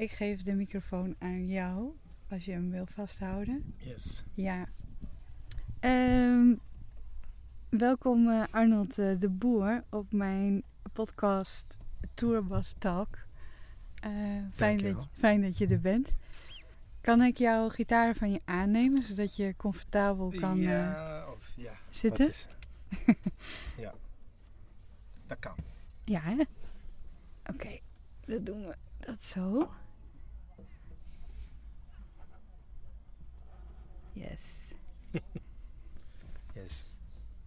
ik geef de microfoon aan jou, als je hem wil vasthouden. Yes. Ja. Ehm, welkom eh, Arnold eh, de Boer op mijn podcast Tourbus Talk. Eh, fijn, dat, je- fijn dat je er bent. Kan ik jouw gitaar van je aannemen, zodat je comfortabel kan ja, of ja. zitten? Is, ja. Dat kan. Ja, hè? Oké, dan doen we dat zo. Yes. Yes.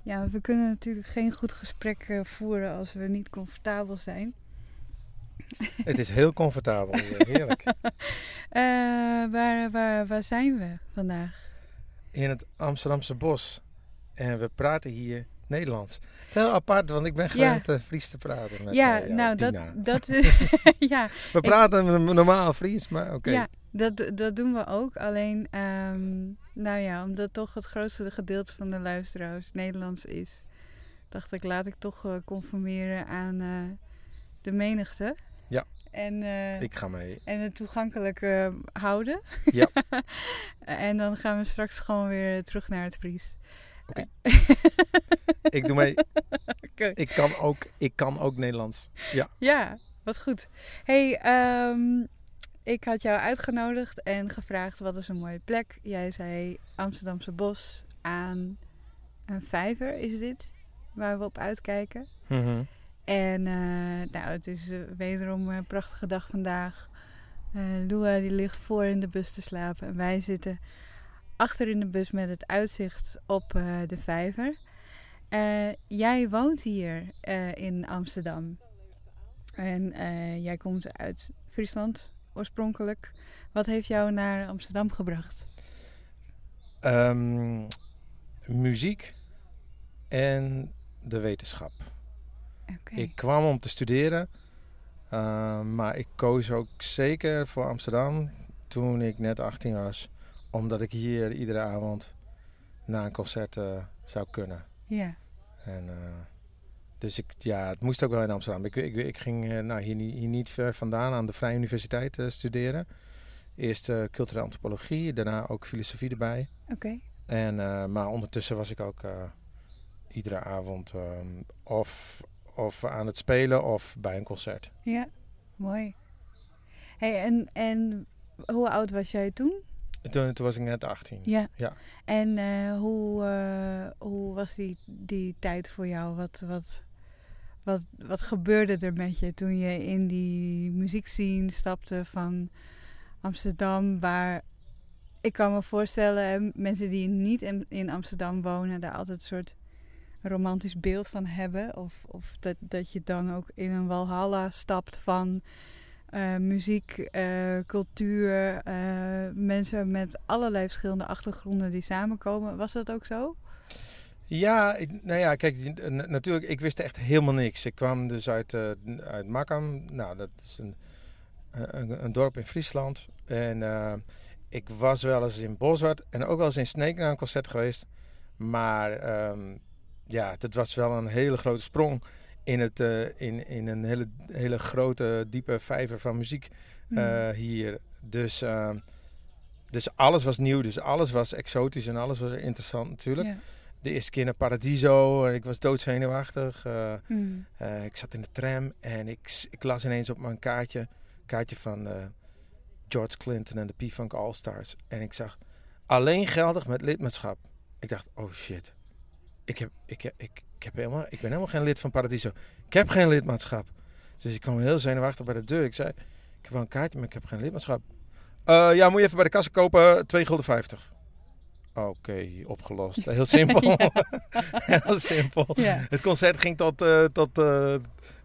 Ja, we kunnen natuurlijk geen goed gesprek eh, voeren als we niet comfortabel zijn. Het is heel comfortabel. Heerlijk. Eh, waar, waar, waar zijn we vandaag? In het Amsterdamse bos. En we praten hier Nederlands. Het is heel apart, want ik ben gewend eh, Fries te praten met ja, nou, dat, dat, ja, We praten normaal Fries, maar oké. ja dat, dat doen we ook. Alleen, ehm, nou ja, omdat toch het grootste gedeelte van de luisteraars Nederlands is, dacht ik, laat ik toch eh, conformeren aan eh, de menigte. Ja. En, eh, Ik ga mee. en het toegankelijk houden. Ja. en dan gaan we straks gewoon weer terug naar het Fries. Oké. Ik doe mee. Ik kan ook, ik kan ook Nederlands. Ja, wat goed. hey, ehm, ik had jou uitgenodigd en gevraagd wat is een mooie plek. Jij zei Amsterdamse Bos aan een vijver is dit, waar we op uitkijken. Mhm. En eh, nou, het is eh, wederom een prachtige dag vandaag. Eh Lua die ligt voor in de bus te slapen en wij zitten achter in de bus met het uitzicht op de vijver. Jij woont hier in Amsterdam. En jij komt uit Friesland oorspronkelijk. Wat heeft jou naar Amsterdam gebracht? Ehm, muziek en de wetenschap. Ik kwam om te studeren, eh, maar ik koos ook zeker voor Amsterdam toen ik net 18 was, omdat ik hier iedere avond na een concert eh, zou kunnen. Ja, En, eh, dus ik, ja, het moest ook wel in Amsterdam. Ik, ik, ik ging eh, nou, hier, niet- hier niet ver vandaan aan de Vrije Universiteit eh, studeren. Eerst eh, culturele antropologie, daarna ook filosofie erbij. oké. En, maar ondertussen was ik ook iedere avond ehm, of, of aan het spelen of bij een concert. Ja, mooi. Hey, en, en hoe oud was jij toen? En Toen, toen was ik net 18. Ja. Ja. En hoe, hoe was die, die tijd voor jou? Wat, wat, wat, wat gebeurde er met je toen je in die muziekscene stapte van Amsterdam? Waar ik kan me voorstellen, mensen die niet in, in Amsterdam wonen, daar altijd een soort romantisch beeld van hebben. Of, of dat, dat je dan ook in een walhalla stapt van eh, muziek, eh, cultuur, eh, mensen met allerlei verschillende achtergronden die samenkomen. Was dat ook zo? Ja, ik- nou ja, kijk, natuurlijk, ik wist echt helemaal niks. Ik kwam dus uit, eh uit Makam. Nou, dat is een, een, een dorp in Friesland. En eh, ik was wel eens in Boswart en ook wel eens in Sneek naar een concert geweest. Maar ehm, ja, dat was wel een hele grote sprong in, het, eh, in, in een hele, hele grote, diepe vijver van muziek Hmm. eh, hier. Dus, ehm, dus alles was nieuw, dus alles was exotisch en alles was interessant natuurlijk. De eerste keer naar Paradiso en ik was doodzenuwachtig. eh Hmm. eh, ik zat in de tram en ik, ik las ineens op mijn kaartje, kaartje van eh, George Clinton en de P-Funk All-Stars. En ik zag alleen geldig met lidmaatschap. Ik dacht, oh shit. Ik, heb, ik, ik, ik, heb helemaal, ik ben helemaal geen lid van Paradiso. Ik heb geen lidmaatschap. Dus ik kwam heel zenuwachtig bij de deur. Ik zei, ik heb wel een kaartje, maar ik heb geen lidmaatschap. "Eh, ja, moet je even bij de kassa kopen, 2 gulden 50. Oké, opgelost. Heel simpel. heel simpel. Het concert ging tot, eh, tot eh,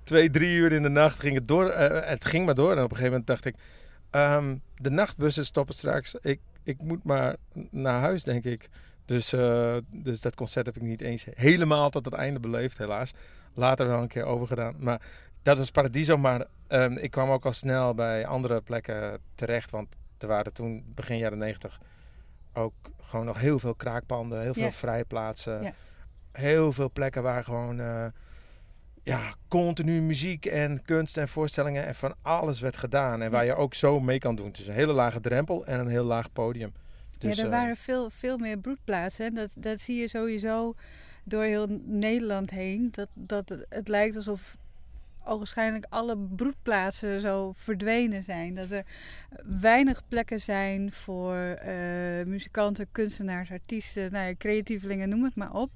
twee, drie uur in de nacht. Ging het, door, eh, het ging maar door. En op een gegeven moment dacht ik... ehm, de nachtbussen stoppen straks. Ik, ik moet maar naar huis, denk ik. Dus, dus dat concert heb ik niet eens helemaal tot het einde beleefd, helaas. Later wel een keer overgedaan. Maar dat was Paradiso. Maar ehm, ik kwam ook al snel bij andere plekken terecht. Want er waren toen, begin jaren negentig... ook gewoon nog heel veel kraakpanden. Heel veel Ja. vrijplaatsen. Ja. Heel veel plekken waar gewoon... eh, ja, continu muziek en kunst en voorstellingen en van alles werd gedaan. En waar je ook zo mee kan doen. Is een hele lage drempel en een heel laag podium. Dus, ja, er eh, waren veel, veel meer broedplaatsen. hè. Dat, dat zie je sowieso door heel Nederland heen. Dat, dat het lijkt alsof ogenschijnlijk alle broedplaatsen zo verdwenen zijn. Dat er weinig plekken zijn voor eh, muzikanten, kunstenaars, artiesten, nou ja, creatievelingen, noem het maar op.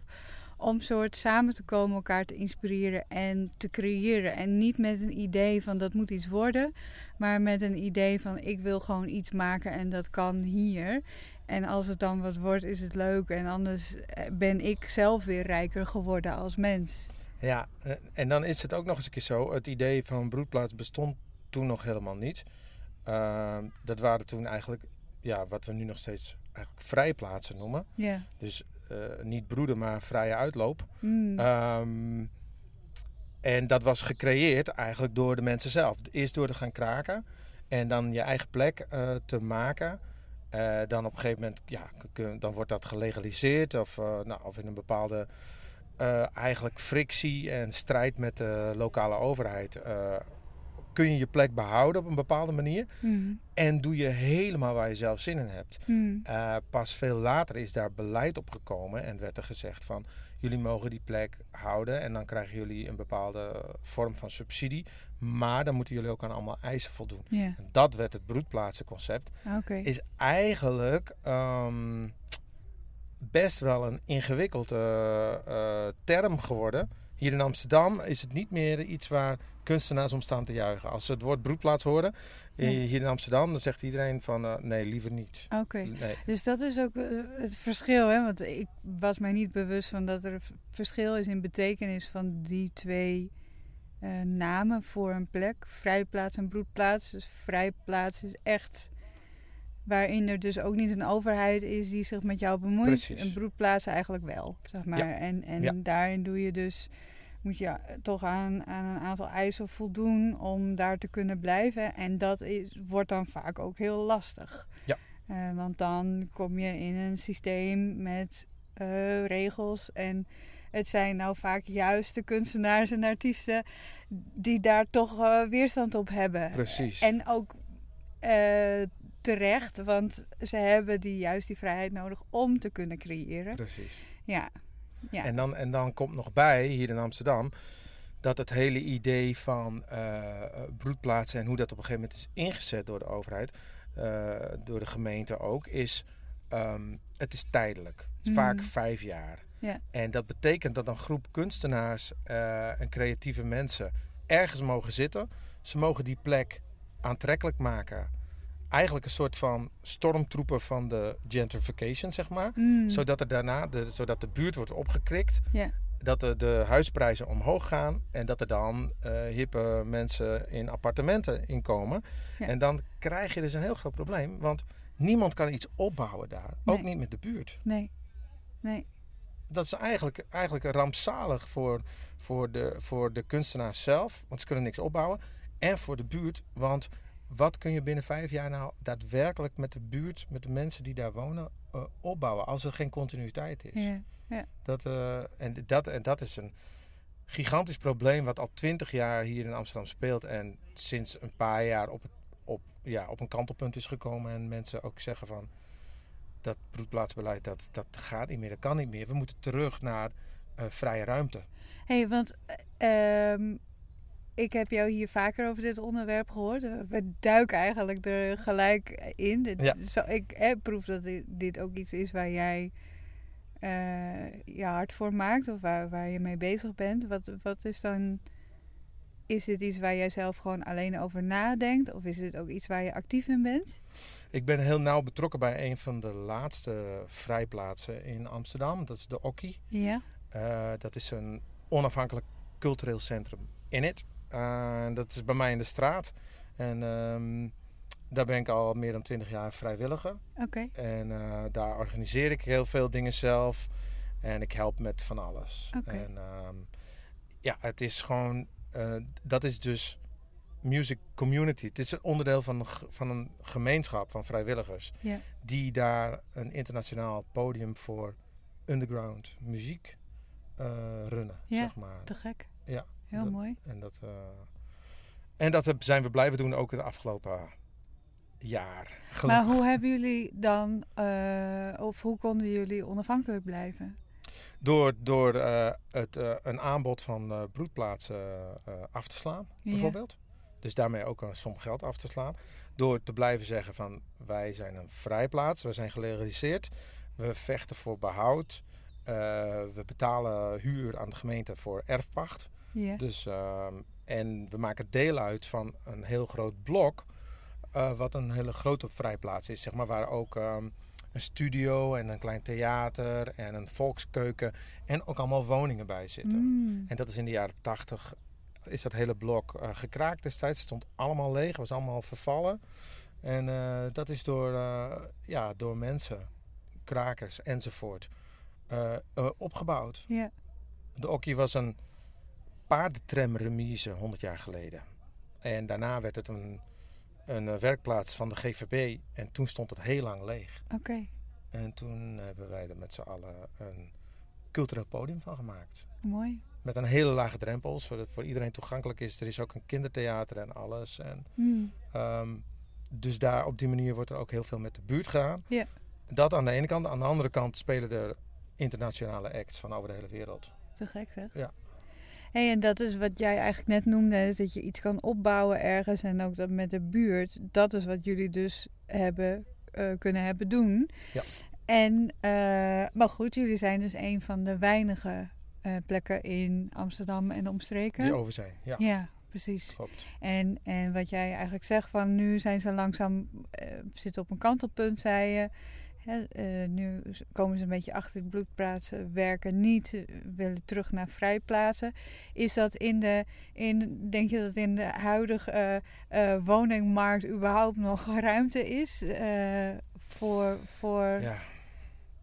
Om soort samen te komen, elkaar te inspireren en te creëren. En niet met een idee van dat moet iets worden, maar met een idee van ik wil gewoon iets maken en dat kan hier. En als het dan wat wordt, is het leuk. En anders eh, ben ik zelf weer rijker geworden als mens. Ja, eh, en dan is het ook nog eens een keer zo. Het idee van broedplaats bestond toen nog helemaal niet. Ehm, dat waren toen eigenlijk, ja, wat we nu nog steeds eigenlijk vrijplaatsen noemen. Ja. Dus eh, niet broeden, maar vrije uitloop. Mm. Ehm, en dat was gecreëerd eigenlijk door de mensen zelf. Eerst door te gaan kraken en dan je eigen plek eh, te maken. Dan op een gegeven moment, ja, dan wordt dat gelegaliseerd of, nou, of in een bepaalde eh, eigenlijk frictie en strijd met de lokale overheid. eh, kun je je plek behouden op een bepaalde manier Mm. en doe je helemaal waar je zelf zin in hebt. Mm. Uh, pas veel later is daar beleid op gekomen en werd er gezegd van jullie mogen die plek houden en dan krijgen jullie een bepaalde vorm van subsidie, maar dan moeten jullie ook aan allemaal eisen voldoen. En dat werd het broedplaatsenconcept. oké. Is eigenlijk ehm, best wel een ingewikkelde eh, term geworden. Hier in Amsterdam is het niet meer iets waar kunstenaars om staan te juichen. Als ze het woord broedplaats horen, eh, hier in Amsterdam, dan zegt iedereen van eh, nee, liever niet. Oké. Nee. Dus dat is ook eh, het verschil, hè? Want ik was mij niet bewust van dat er verschil is in betekenis van die twee eh, namen voor een plek. Vrijplaats en broedplaats. Dus vrijplaats is echt waarin er dus ook niet een overheid is die zich met jou bemoeit. Precies. Een broedplaats eigenlijk wel, zeg maar. Ja. En, en Ja. daarin doe je dus moet je toch aan, aan een aantal eisen voldoen om daar te kunnen blijven. En dat is, wordt dan vaak ook heel lastig. Ja. Eh, want dan kom je in een systeem met eh, regels. En het zijn nou vaak juist de kunstenaars en artiesten die daar toch eh, weerstand op hebben. Precies. En ook terecht, want ze hebben die, juist die vrijheid nodig om te kunnen creëren. Precies. Ja, ja. En, dan, en dan komt nog bij, hier in Amsterdam, dat het hele idee van eh, broedplaatsen en hoe dat op een gegeven moment is ingezet door de overheid, eh, door de gemeente ook, is ehm, het is tijdelijk. Het is Mhm. vaak vijf jaar. Ja. En dat betekent dat een groep kunstenaars eh, en creatieve mensen ergens mogen zitten. Ze mogen die plek aantrekkelijk maken. Eigenlijk een soort van stormtroepen van de gentrification, zeg maar. Mm. Zodat er daarna, de, zodat de buurt wordt opgekrikt. Dat de, de huisprijzen omhoog gaan. En dat er dan eh, hippe mensen in appartementen inkomen. En dan krijg je dus een heel groot probleem. Want niemand kan iets opbouwen daar. Ook niet met de buurt. Nee, nee. Dat is eigenlijk, eigenlijk rampzalig voor, voor, de, voor de kunstenaars zelf. Want ze kunnen niks opbouwen. En voor de buurt. Want wat kun je binnen vijf jaar nou daadwerkelijk met de buurt, met de mensen die daar wonen, eh, opbouwen? Als er geen continuïteit is. Ja. Dat, eh, en, dat, en dat is een gigantisch probleem wat al twintig jaar hier in Amsterdam speelt. En sinds een paar jaar op, op, ja, op een kantelpunt is gekomen. En mensen ook zeggen van dat broedplaatsbeleid dat, dat gaat niet meer, dat kan niet meer. We moeten terug naar eh, vrije ruimte. Hé, hey, want eh, ehm, ik heb jou hier vaker over dit onderwerp gehoord. We duiken eigenlijk er gelijk in. Dit- Ja. Zo, ik eh, proef dat dit, dit ook iets is waar jij eh, je hart voor maakt of waar, waar je mee bezig bent. Wat, wat is dan. Is dit iets waar jij zelf gewoon alleen over nadenkt? Of is het ook iets waar je actief in bent? Ik ben heel nauw betrokken bij een van de laatste vrijplaatsen in Amsterdam. Dat is de Okkie. Ja. Eh, dat is een onafhankelijk cultureel centrum in het. Eh, dat is bij mij in de straat. En ehm, daar ben ik al meer dan twintig jaar vrijwilliger. Oké. En eh, daar organiseer ik heel veel dingen zelf. En ik help met van alles. En ehm, ja, het is gewoon... eh, dat is dus music community. Het is een onderdeel van van een gemeenschap van vrijwilligers. Die daar een internationaal podium voor underground muziek runnen, Ja, zeg maar. Te gek. Ja. Heel Dat- mooi. En dat, eh, en dat zijn we blijven doen ook het afgelopen jaar. Maar hoe hebben jullie dan, eh, of hoe konden jullie onafhankelijk blijven? Door, door eh, het, een aanbod van eh, broedplaatsen af te slaan, Ja. bijvoorbeeld. Dus daarmee ook een som geld af te slaan. Door te blijven zeggen van wij zijn een vrijplaats, we zijn gelegaliseerd. We vechten voor behoud. eh, we betalen huur aan de gemeente voor erfpacht. Dus, ehm, en we maken deel uit van een heel groot blok. eh, wat een hele grote vrijplaats is, zeg maar. Waar ook ehm, een studio en een klein theater en een volkskeuken. En ook allemaal woningen bij zitten. Mm. En dat is in de jaren tachtig. Is dat hele blok eh, gekraakt destijds. Het stond allemaal leeg, was allemaal vervallen. En eh, dat is door, ja, door mensen, krakers enzovoort, opgebouwd. De Okkie was een paardentramremise 100 jaar geleden. En daarna werd het een, een eh, werkplaats van de GVB. En toen stond het heel lang leeg. Oké, En toen hebben wij er met z'n allen een cultureel podium van gemaakt. mooi. Met een hele lage drempel, zodat het voor iedereen toegankelijk is. Er is ook een kindertheater en alles. En, Mm. ehm, dus daar op die manier wordt er ook heel veel met de buurt gedaan. Ja. Dat aan de ene kant. Aan de andere kant spelen er internationale acts van over de hele wereld. Te gek zeg. Ja. Hey, en dat is wat jij eigenlijk net noemde, is dat je iets kan opbouwen ergens en ook dat met de buurt. Dat is wat jullie dus hebben eh, kunnen hebben doen. Ja. En, eh, maar goed, jullie zijn dus een van de weinige eh, plekken in Amsterdam en omstreken. Die over zijn. Ja, Ja, precies. klopt. En, en wat jij eigenlijk zegt van nu zijn ze langzaam eh, zitten op een kantelpunt, zei je. Eh, nu komen ze een beetje achter de bloedplaatsen, werken niet, eh, willen terug naar vrijplaatsen. Is dat in de, in, denk je dat in de huidige eh, woningmarkt überhaupt nog ruimte is voor, voor Ja,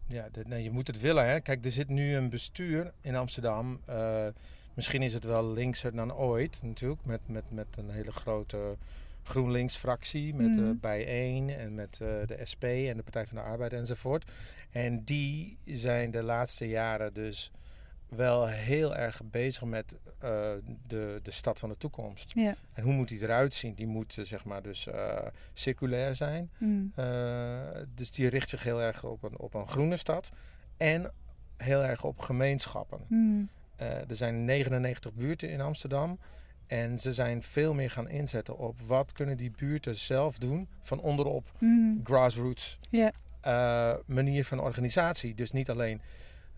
ja nee, je moet het willen. Hè? Kijk, er zit nu een bestuur in Amsterdam. Misschien is het wel linkser dan ooit natuurlijk. Met, met, met een hele grote GroenLinks-fractie. Met Mhm. eh Bijeen en met eh, de SP en de Partij van de Arbeid enzovoort. En die zijn de laatste jaren dus wel heel erg bezig met eh, de, de stad van de toekomst. Ja. En hoe moet die eruit zien? Die moet zeg maar dus eh, circulair zijn. Mm. Uh, dus die richt zich heel erg op een, op een groene stad. En heel erg op gemeenschappen. Mm. Uh, er zijn 99 buurten in Amsterdam. En ze zijn veel meer gaan inzetten op wat kunnen die buurten zelf doen van onderop. Mm. Grassroots uh, manier van organisatie. Dus niet alleen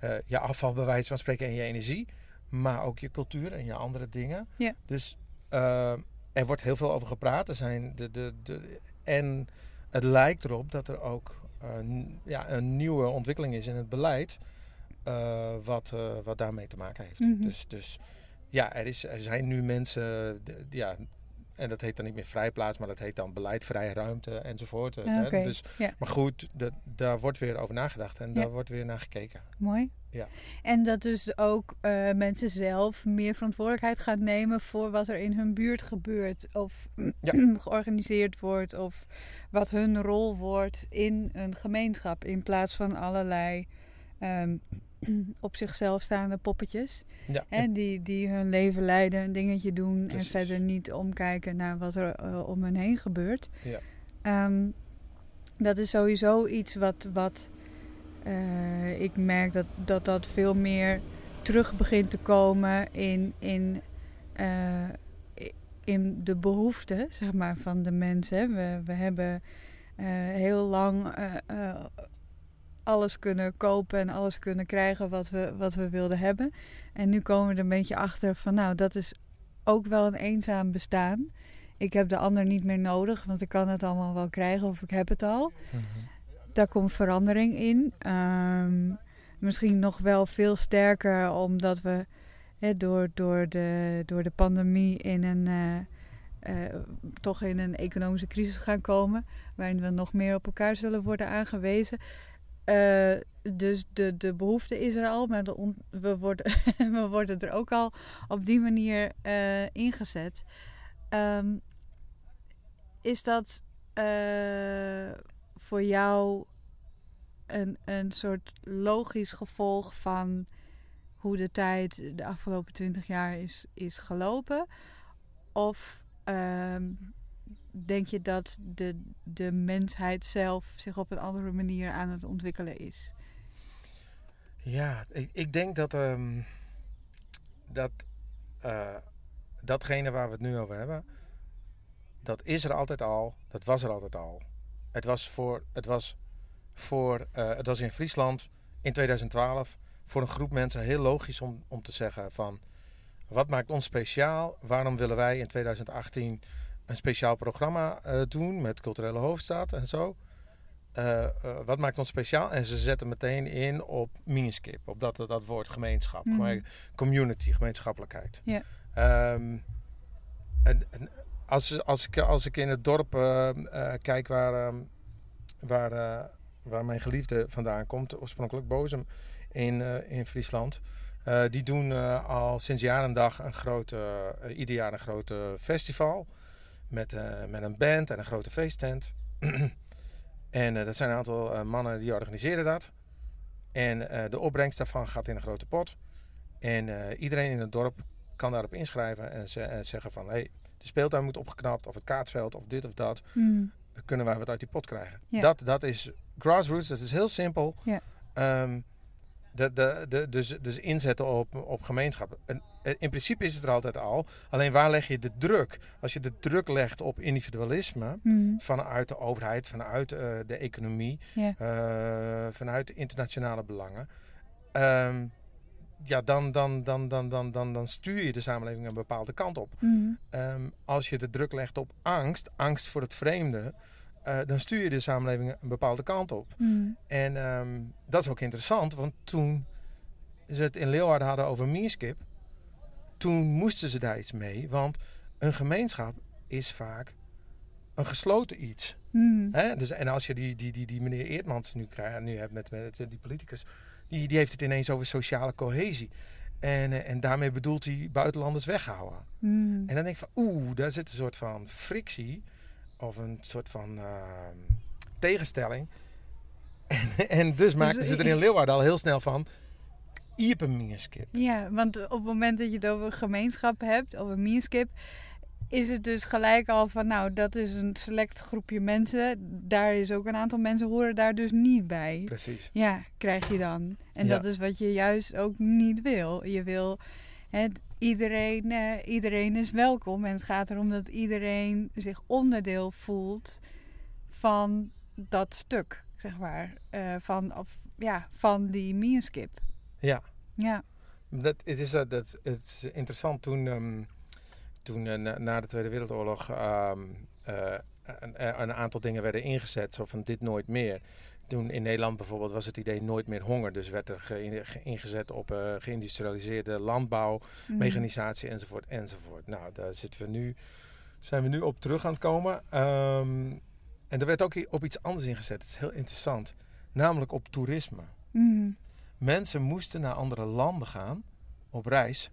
uh, je afval bij wijze van spreken en je energie. Maar ook je cultuur en je andere dingen. Dus uh, er wordt heel veel over gepraat. Er zijn de, de, de, en het lijkt erop dat er ook ja, een nieuwe ontwikkeling is in het beleid. Wat, wat daarmee te maken heeft. Mhm. Dus, dus ja, er, is, er zijn nu mensen. ja, en dat heet dan niet meer vrijplaats, maar dat heet dan beleid, vrije ruimte enzovoort. Ah. Dus, Ja. Maar goed, daar wordt weer over nagedacht en Ja. daar wordt weer naar gekeken. Mooi. Ja. En dat dus ook eh, mensen zelf meer verantwoordelijkheid gaan nemen voor wat er in hun buurt gebeurt. Of Ja. georganiseerd wordt. Of wat hun rol wordt in een gemeenschap. In plaats van allerlei ehm, op zichzelf staande poppetjes. Ja, Hè, die, die hun leven leiden, een dingetje doen. Precies. En verder niet omkijken naar wat er eh, om hen heen gebeurt. Ja. Ehm, dat is sowieso iets wat, wat eh, ik merk dat, dat dat veel meer terug begint te komen in, in, eh, in de behoeften zeg maar, van de mensen. We, we hebben heel lang alles kunnen kopen en alles kunnen krijgen wat we, wat we wilden hebben. En nu komen we er een beetje achter van nou, dat is ook wel een eenzaam bestaan. Ik heb de ander niet meer nodig, want ik kan het allemaal wel krijgen of ik heb het al. Mhm. Daar komt verandering in. Ehm, misschien nog wel veel sterker, omdat we door, door, de, door de pandemie in een, eh, eh, toch in een economische crisis gaan komen, waarin we nog meer op elkaar zullen worden aangewezen. Eh, dus de, de behoefte is er al, maar we, worden, we worden er ook al op die manier eh, ingezet. Ehm, is dat eh, voor jou een, een soort logisch gevolg van hoe de tijd de afgelopen twintig jaar is, is gelopen? Of ehm, denk je dat de, de mensheid zelf zich op een andere manier aan het ontwikkelen is? Ja, ik, ik denk dat, ehm, dat uh, datgene waar we het nu over hebben, dat is er altijd al, dat was er altijd al. Het was, voor, het was, voor, uh, het was in Friesland in 2012 voor een groep mensen heel logisch om, om te zeggen van wat maakt ons speciaal? Waarom willen wij in 2018 een speciaal programma uh, doen met culturele hoofdstad en zo? Uh, uh, wat maakt ons speciaal? En ze zetten meteen in op miniskip, op dat, dat woord gemeenschap, mm. community, gemeenschappelijkheid. Yeah. Um, en, en, als, als, ik, als ik in het dorp uh, kijk waar, um, waar, waar mijn geliefde vandaan komt, oorspronkelijk Bozem in, in Friesland. die doen al sinds jaar en dag een grote, ieder jaar een grote festival. Met, met een band en een grote feesttent. En uh, dat zijn een aantal uh, mannen die organiseren dat. En de opbrengst daarvan gaat in een grote pot. En iedereen in het dorp kan daarop inschrijven en, ze en zeggen van... Hey, de speeltuin moet opgeknapt of het kaatsveld of dit of dat. Mm. Dan kunnen wij wat uit die pot krijgen. Dat, dat is grassroots, dat is heel simpel. Um, de, de, de, dus, dus inzetten op, op gemeenschap. En in principe is het er altijd al. Alleen waar leg je de druk? Als je de druk legt op individualisme mm. vanuit de overheid, vanuit uh, de economie, yeah. uh, vanuit internationale belangen. Um, ja, dan, dan, dan, dan, dan, dan, dan stuur je de samenleving een bepaalde kant op. Mm. Um, als je de druk legt op angst, angst voor het vreemde, uh, dan stuur je de samenleving een bepaalde kant op. Mm. En um, dat is ook interessant, want toen ze het in Leeuwarden hadden over Mierskip, toen moesten ze daar iets mee. Want een gemeenschap is vaak een gesloten iets. Mm. Hè? Dus, en als je die, die, die, die meneer Eertmans nu, krijgt, nu hebt met, met die politicus, die, die heeft het ineens over sociale cohesie. En, en daarmee bedoelt hij buitenlanders weghouden. Mm. En dan denk ik van, oeh, daar zit een soort van frictie of een soort van uh, tegenstelling. En, en dus maakten dus, ze er in Leeuwarden al heel snel van. Iepenmierskip. Ja, want op het moment dat je het over gemeenschap hebt, over mierskip, is het dus gelijk al van, nou, dat is een select groepje mensen. Daar is ook een aantal mensen horen daar dus niet bij. Precies. Ja, krijg je dan. En Ja. dat is wat je juist ook niet wil. Je wil, hè, iedereen, eh, iedereen is welkom. En het gaat erom dat iedereen zich onderdeel voelt van dat stuk, zeg maar. eh, van, of, ja, van die mierskip. Ja. Ja. Dat, het, is, uh, dat, het is interessant toen, um, toen uh, na, na, de Tweede Wereldoorlog um, uh, een, een, aantal dingen werden ingezet, zo van dit nooit meer. Toen in Nederland bijvoorbeeld was het idee nooit meer honger. Dus werd er ge, ge, ingezet op uh, geïndustrialiseerde landbouw, mm. mechanisatie enzovoort enzovoort. Nou, daar zitten we nu, zijn we nu op terug aan het komen. Um, en er werd ook op iets anders ingezet. Het is heel interessant. Namelijk op toerisme. Mm. Mensen moesten naar andere landen gaan op reis.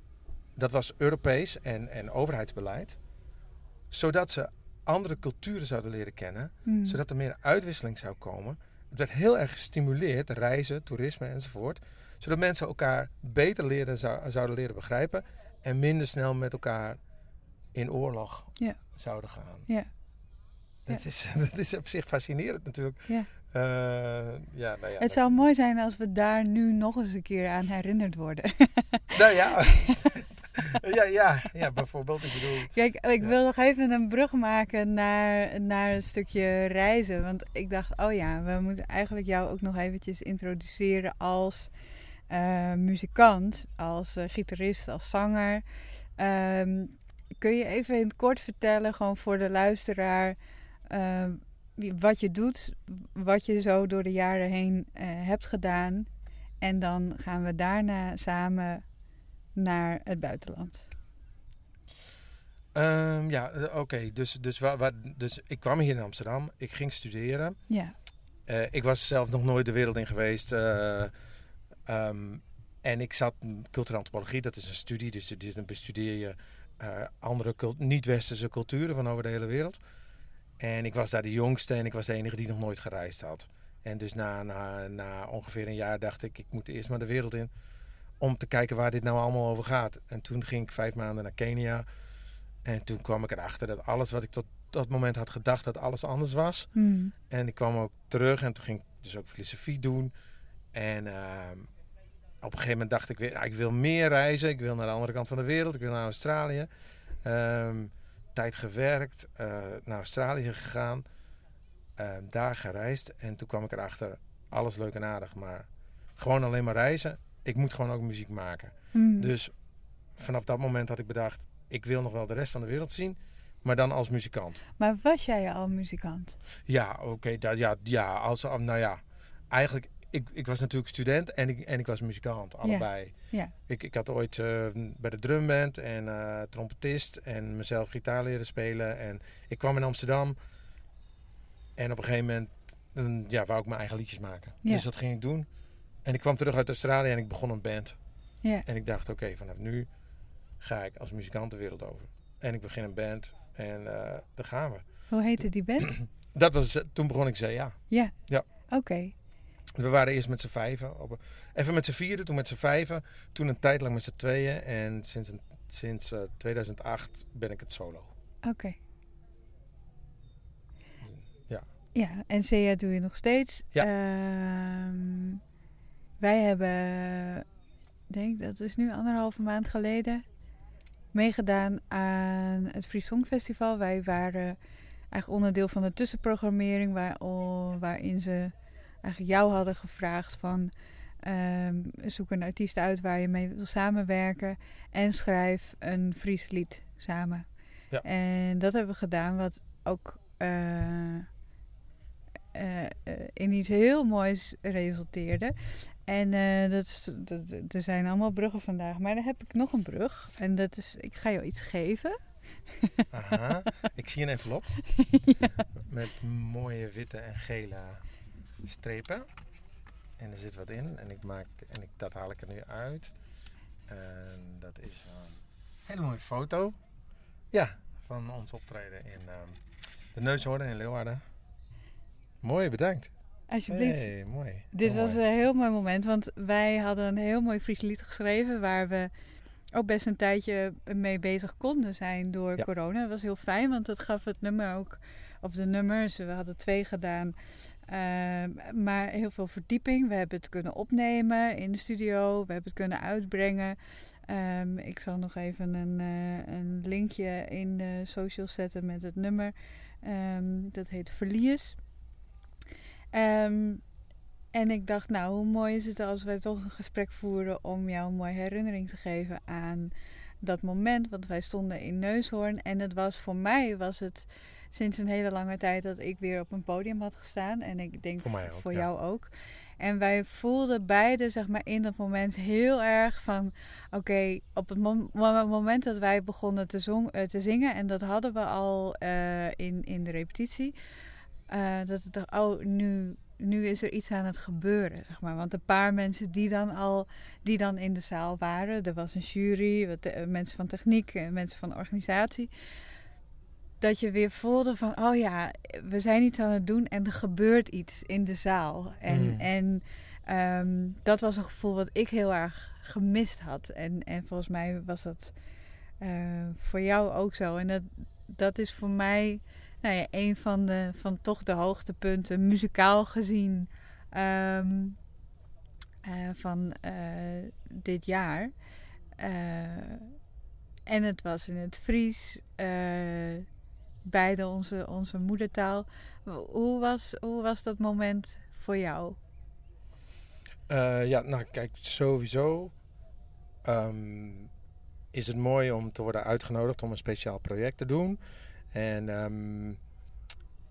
Dat was Europees en, en overheidsbeleid. Zodat ze andere culturen zouden leren kennen. Mm. Zodat er meer uitwisseling zou komen. Het werd heel erg gestimuleerd, reizen, toerisme enzovoort. Zodat mensen elkaar beter leren, zou, zouden leren begrijpen. En minder snel met elkaar in oorlog ja. zouden gaan. Ja. Dat, is, dat is op zich fascinerend natuurlijk. Ja. Uh, ja, nou ja, het zou mooi zijn als we daar nu nog eens een keer aan herinnerd worden. nou ja. ja, ja, ja, bijvoorbeeld. Ik bedoel, Kijk, ik ja. wil nog even een brug maken naar, naar een stukje reizen. Want ik dacht, oh ja, we moeten eigenlijk jou ook nog eventjes introduceren als uh, muzikant, als uh, gitarist, als zanger. Um, kun je even in het kort vertellen, gewoon voor de luisteraar, uh, wat je doet, wat je zo door de jaren heen uh, hebt gedaan. En dan gaan we daarna samen naar het buitenland. Um, ja, oké. Okay. Dus, dus, waar, waar, dus ik kwam hier in Amsterdam. Ik ging studeren. Ja. Uh, ik was zelf nog nooit de wereld in geweest. Uh, um, en ik zat culturele antropologie. Dat is een studie. Dus dan bestudeer je uh, andere niet-westerse culturen van over de hele wereld. En ik was daar de jongste en ik was de enige die nog nooit gereisd had. En dus na, na, na ongeveer een jaar dacht ik, ik moet eerst maar de wereld in om te kijken waar dit nou allemaal over gaat. En toen ging ik vijf maanden naar Kenia. En toen kwam ik erachter dat alles wat ik tot dat moment had gedacht dat alles anders was. Hmm. En ik kwam ook terug en toen ging ik dus ook filosofie doen. En ehm, op een gegeven moment dacht ik weer, nou, ik wil meer reizen. Ik wil naar de andere kant van de wereld. Ik wil naar Australië. Ehm, tijd gewerkt, eh, naar Australië gegaan. Ehm, daar gereisd. En toen kwam ik erachter, alles leuk en aardig, maar gewoon alleen maar reizen. Ik moet gewoon ook muziek maken. Hmm. Dus vanaf dat moment had ik bedacht, ik wil nog wel de rest van de wereld zien. Maar dan als muzikant. Maar was jij al muzikant? Ja, oké. ja, ja, als, nou ja, eigenlijk, ik, ik was natuurlijk student en ik, en ik was muzikant, allebei. Ja. Ik, ik had ooit eh, bij de drumband en eh, trompetist en mezelf gitaar leren spelen. En ik kwam in Amsterdam en op een gegeven moment ja, wou ik mijn eigen liedjes maken. Ja. Dus dat ging ik doen. En ik kwam terug uit Australië en ik begon een band. Ja. En ik dacht, oké, vanaf nu ga ik als muzikant de wereld over. En ik begin een band en eh daar gaan we. Hoe heette die band? Dat was, eh, toen begon ik ze, ja. ja. Ja. Oké. We waren eerst met z'n vijven. Op, een- even met z'n vieren, toen met z'n vijven. Toen een tijd lang met z'n tweeën. En sinds, sinds eh, 2008 ben ik het solo. Oké. Ja. Ja, en CEA doe je nog steeds. Ja. Ehm, wij hebben, denk dat is nu anderhalve maand geleden, meegedaan aan het Free Song Festival. Wij waren eigenlijk onderdeel van de tussenprogrammering waar, waarin ze eigenlijk jou hadden gevraagd van ehm, zoek een artiest uit waar je mee wil samenwerken en schrijf een Fries lied samen. Ja. En dat hebben we gedaan, wat ook eh, eh, eh, in iets heel moois resulteerde. En eh, dat is, dat, er zijn allemaal bruggen vandaag, maar dan heb ik nog een brug. En dat is, ik ga jou iets geven. Aha. ik zie een envelop. Met mooie witte en gele strepen. En er zit wat in. En, ik maak, en ik, dat haal ik er nu uit. En dat is een hele mooie foto. Ja, van ons optreden in ehm, de Neushoorn in Leeuwarden. Mooi, bedankt. Alsjeblieft. Hey, mooi. Dit was mooi. een heel mooi moment, want wij hadden een heel mooi Fries lied geschreven waar we ook best een tijdje mee bezig konden zijn door Ja. corona. Dat was heel fijn, want dat gaf het nummer ook, of de nummers, we hadden twee gedaan, ehm, maar heel veel verdieping. We hebben het kunnen opnemen in de studio, we hebben het kunnen uitbrengen. Ehm, ik zal nog even een, eh, een linkje in de socials zetten met het nummer. Ehm, dat heet Verlies. Ehm, en ik dacht, nou, hoe mooi is het als wij toch een gesprek voeren om jou een mooie herinnering te geven aan dat moment. Want wij stonden in Neushoorn en het was voor mij was het sinds een hele lange tijd dat ik weer op een podium had gestaan. En ik denk Voor mij ook, voor ja. jou ook. En wij voelden beide, zeg maar, in dat moment heel erg van... Oké, op het mom- mo- moment dat wij begonnen te, zong, eh, te zingen... en dat hadden we al eh, in, in de repetitie... eh, dat ik dacht, oh, nu, nu is er iets aan het gebeuren, zeg maar. Want een paar mensen die dan al die dan in de zaal waren... er was een jury, wat, eh, mensen van techniek, mensen van organisatie... Dat je weer voelde van, oh ja, we zijn iets aan het doen en er gebeurt iets in de zaal. En, Mm. en ehm, dat was een gevoel wat ik heel erg gemist had. En, en volgens mij was dat eh, voor jou ook zo. En dat, dat is voor mij nou ja, een van, de, van toch de hoogtepunten, muzikaal gezien, ehm, eh, van eh, dit jaar. Eh, en het was in het Fries, beide onze, onze moedertaal. Hoe was, hoe was dat moment voor jou? Ja, nou kijk, sowieso ehm, is het mooi om te worden uitgenodigd om een speciaal project te doen. En, ehm,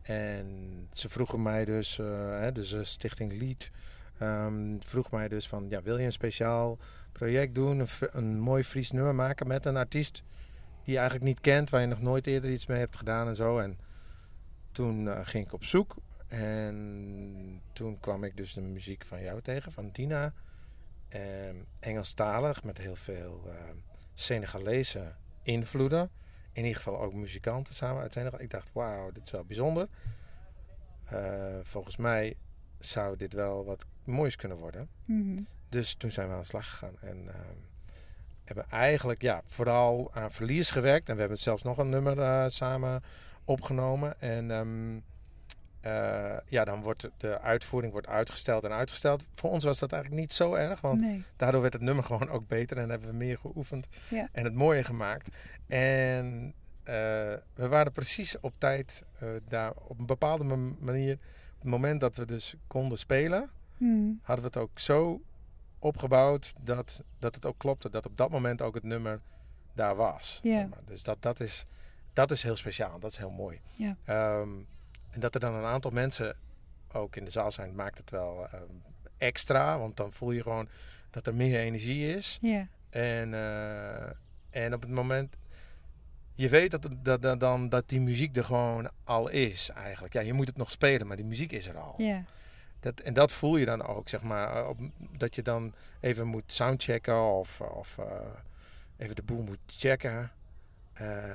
en ze vroegen mij dus, eh, hè, dus eh, Stichting Lied, ehm, vroeg mij dus van, ja, wil je een speciaal project doen, een, mooi Fries nummer maken met een artiest die je eigenlijk niet kent, waar je nog nooit eerder iets mee hebt gedaan en zo. En toen eh, ging ik op zoek en toen kwam ik dus de muziek van jou tegen, van Dina. Ehm Engelstalig met heel veel Senegalese invloeden. In ieder geval ook muzikanten samen uit Senegal. Ik dacht, wauw, dit is wel bijzonder. Eh, volgens mij zou dit wel wat moois kunnen worden. Mhm. Dus toen zijn we aan de slag gegaan. En ehm, hebben eigenlijk ja, vooral aan verlies gewerkt. En we hebben zelfs nog een nummer eh, samen opgenomen. En ehm, eh, ja, dan wordt de uitvoering wordt uitgesteld en uitgesteld. Voor ons was dat eigenlijk niet zo erg. Want Nee. daardoor werd het nummer gewoon ook beter. En hebben we meer geoefend. Ja. En het mooier gemaakt. En eh, we waren precies op tijd eh, daar op een bepaalde ma- manier. Op het moment dat we dus konden spelen Hmm. hadden we het ook zo opgebouwd dat, dat het ook klopte. Dat op dat moment ook het nummer daar was. Maar. Dus dat, dat, is, dat is heel speciaal. Dat is heel mooi. Ja. Ehm, en dat er dan een aantal mensen ook in de zaal zijn, maakt het wel ehm, extra. Want dan voel je gewoon dat er meer energie is. Ja. En, eh, en op het moment... Je weet dat, dat, dat, dan, dat die muziek er gewoon al is eigenlijk. Ja, je moet het nog spelen, maar die muziek is er al. Ja. Dat, en dat voel je dan ook, zeg maar. eh, Op, dat je dan even moet soundchecken of, of eh, even de boel moet checken. Eh,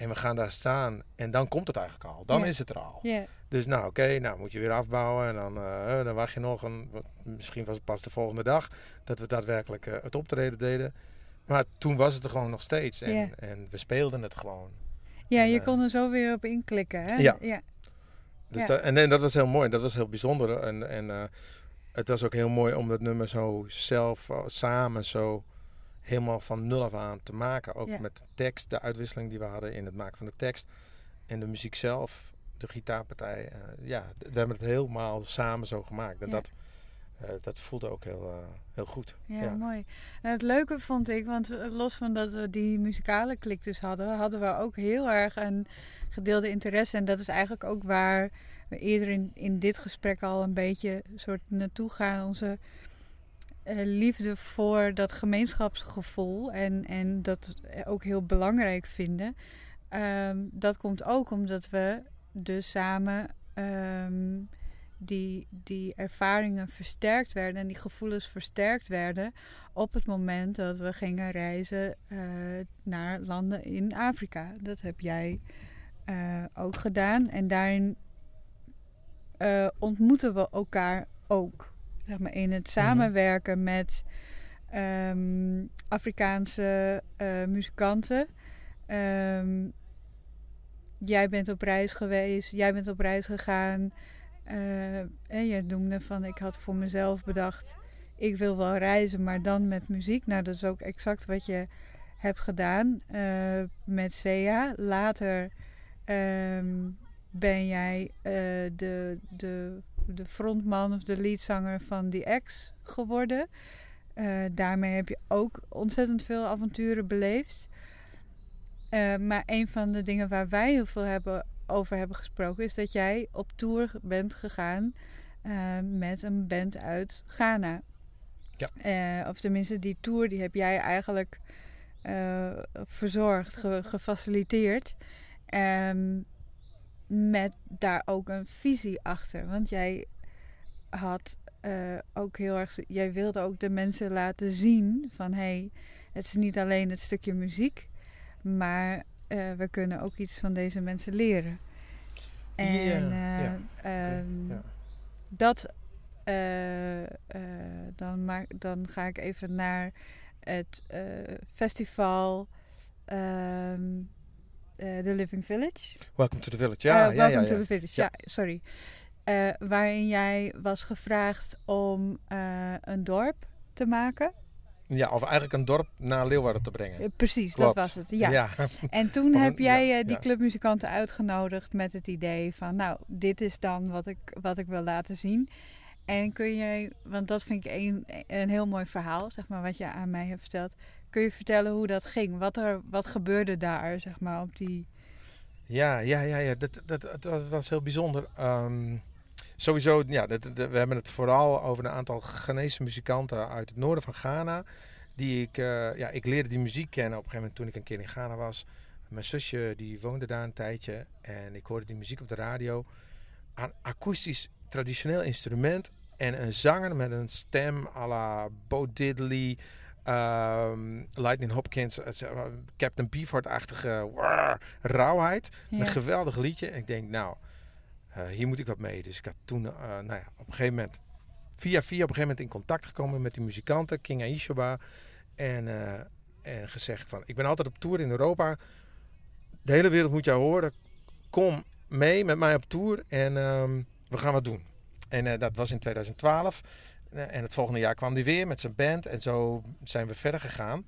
en we gaan daar staan en dan komt het eigenlijk al. Dan is het er al. Ja. Dus nou, oké, nou moet je weer afbouwen. En dan, eh, dan wacht je nog een... Misschien was het pas de volgende dag dat we daadwerkelijk eh, het optreden deden. Maar toen was het er gewoon nog steeds. En, en we speelden het gewoon. Ja, je kon er zo weer op inklikken, hè? Ja. ja. Dus Ja. dat, en, en dat was heel mooi. Dat was heel bijzonder. En, en het was ook heel mooi om dat nummer zo zelf samen zo helemaal van nul af aan te maken. Ook Ja. met de tekst, de uitwisseling die we hadden in het maken van de tekst. En de muziek zelf, de gitaarpartij. eh, ja, we hebben het helemaal samen zo gemaakt. En Ja. dat, eh, dat voelde ook heel, eh, heel goed. Ja, Ja. mooi. En het leuke vond ik, want los van dat we die muzikale klik dus hadden, hadden we ook heel erg een gedeelde interesse. En dat is eigenlijk ook waar we eerder in, in dit gesprek al een beetje soort naartoe gaan. Onze liefde voor dat gemeenschapsgevoel en, en dat ook heel belangrijk vinden. Ehm, dat komt ook omdat we dus samen ehm, die, die ervaringen versterkt werden en die gevoelens versterkt werden op het moment dat we gingen reizen eh, naar landen in Afrika. Dat heb jij eh, ook gedaan en daarin eh, ontmoeten we elkaar ook. Zeg maar, in het samenwerken met ehm, Afrikaanse eh, muzikanten. Ehm, jij bent op reis geweest, jij bent op reis gegaan. Eh, en je noemde van, ik had voor mezelf bedacht, ik wil wel reizen, maar dan met muziek. Nou, dat is ook exact wat je hebt gedaan eh, met Sea. Later ehm, ben jij de, de, de frontman of de leadzanger van The X geworden. Eh, daarmee heb je ook ontzettend veel avonturen beleefd. Eh, maar een van de dingen waar wij heel veel hebben, over hebben gesproken is dat jij op tour bent gegaan eh, met een band uit Ghana. Ja. Of tenminste, die tour die heb jij eigenlijk verzorgd, ge- gefaciliteerd. Ehm, met daar ook een visie achter. Want jij had eh, ook heel erg. Jij wilde ook de mensen laten zien van hé, hey, het is niet alleen het stukje muziek, maar eh, we kunnen ook iets van deze mensen leren. En eh, ehm, dat. dan, maak, dan ga ik even naar het festival ehm, eh, The Living Village. Welcome to the Village. Ja, Eh, ja, welcome ja, to ja. the Village, ja, sorry. Eh, waarin jij was gevraagd om eh, een dorp te maken. Ja, of eigenlijk een dorp naar Leeuwarden te brengen. Eh, precies, Klopt. dat was het. Ja. ja. En toen heb jij ja, eh, die ja. clubmuzikanten uitgenodigd met het idee van, nou, dit is dan wat ik, wat ik wil laten zien. En kun je, want dat vind ik een, een heel mooi verhaal, zeg maar, wat je aan mij hebt verteld. Kun je vertellen hoe dat ging? Wat, er, wat gebeurde daar, zeg maar, op die... Ja, ja, ja, ja. Dat, dat, dat, was heel bijzonder. Ehm, sowieso, ja, dat, we hebben het vooral over een aantal Ghanese muzikanten uit het noorden van Ghana. Die ik, eh, ja, ik leerde die muziek kennen op een gegeven moment toen ik een keer in Ghana was. Mijn zusje die woonde daar een tijdje en ik hoorde die muziek op de radio. Een akoestisch traditioneel instrument en een zanger met een stem à la Bo Diddley, ehm, Lightning Hopkins, eh, Captain Beefheart-achtige rauwheid. Ja. Een geweldig liedje. En ik denk, nou, eh, hier moet ik wat mee. Dus ik had toen, eh, nou ja, op een gegeven moment via via op een gegeven moment in contact gekomen met die muzikanten, King Aishoba. En, en gezegd van, ik ben altijd op tour in Europa. De hele wereld moet jou horen. Kom mee met mij op tour en ehm, we gaan wat doen. En eh, dat was in 2012. Eh, en het volgende jaar kwam hij weer met zijn band. En zo zijn we verder gegaan.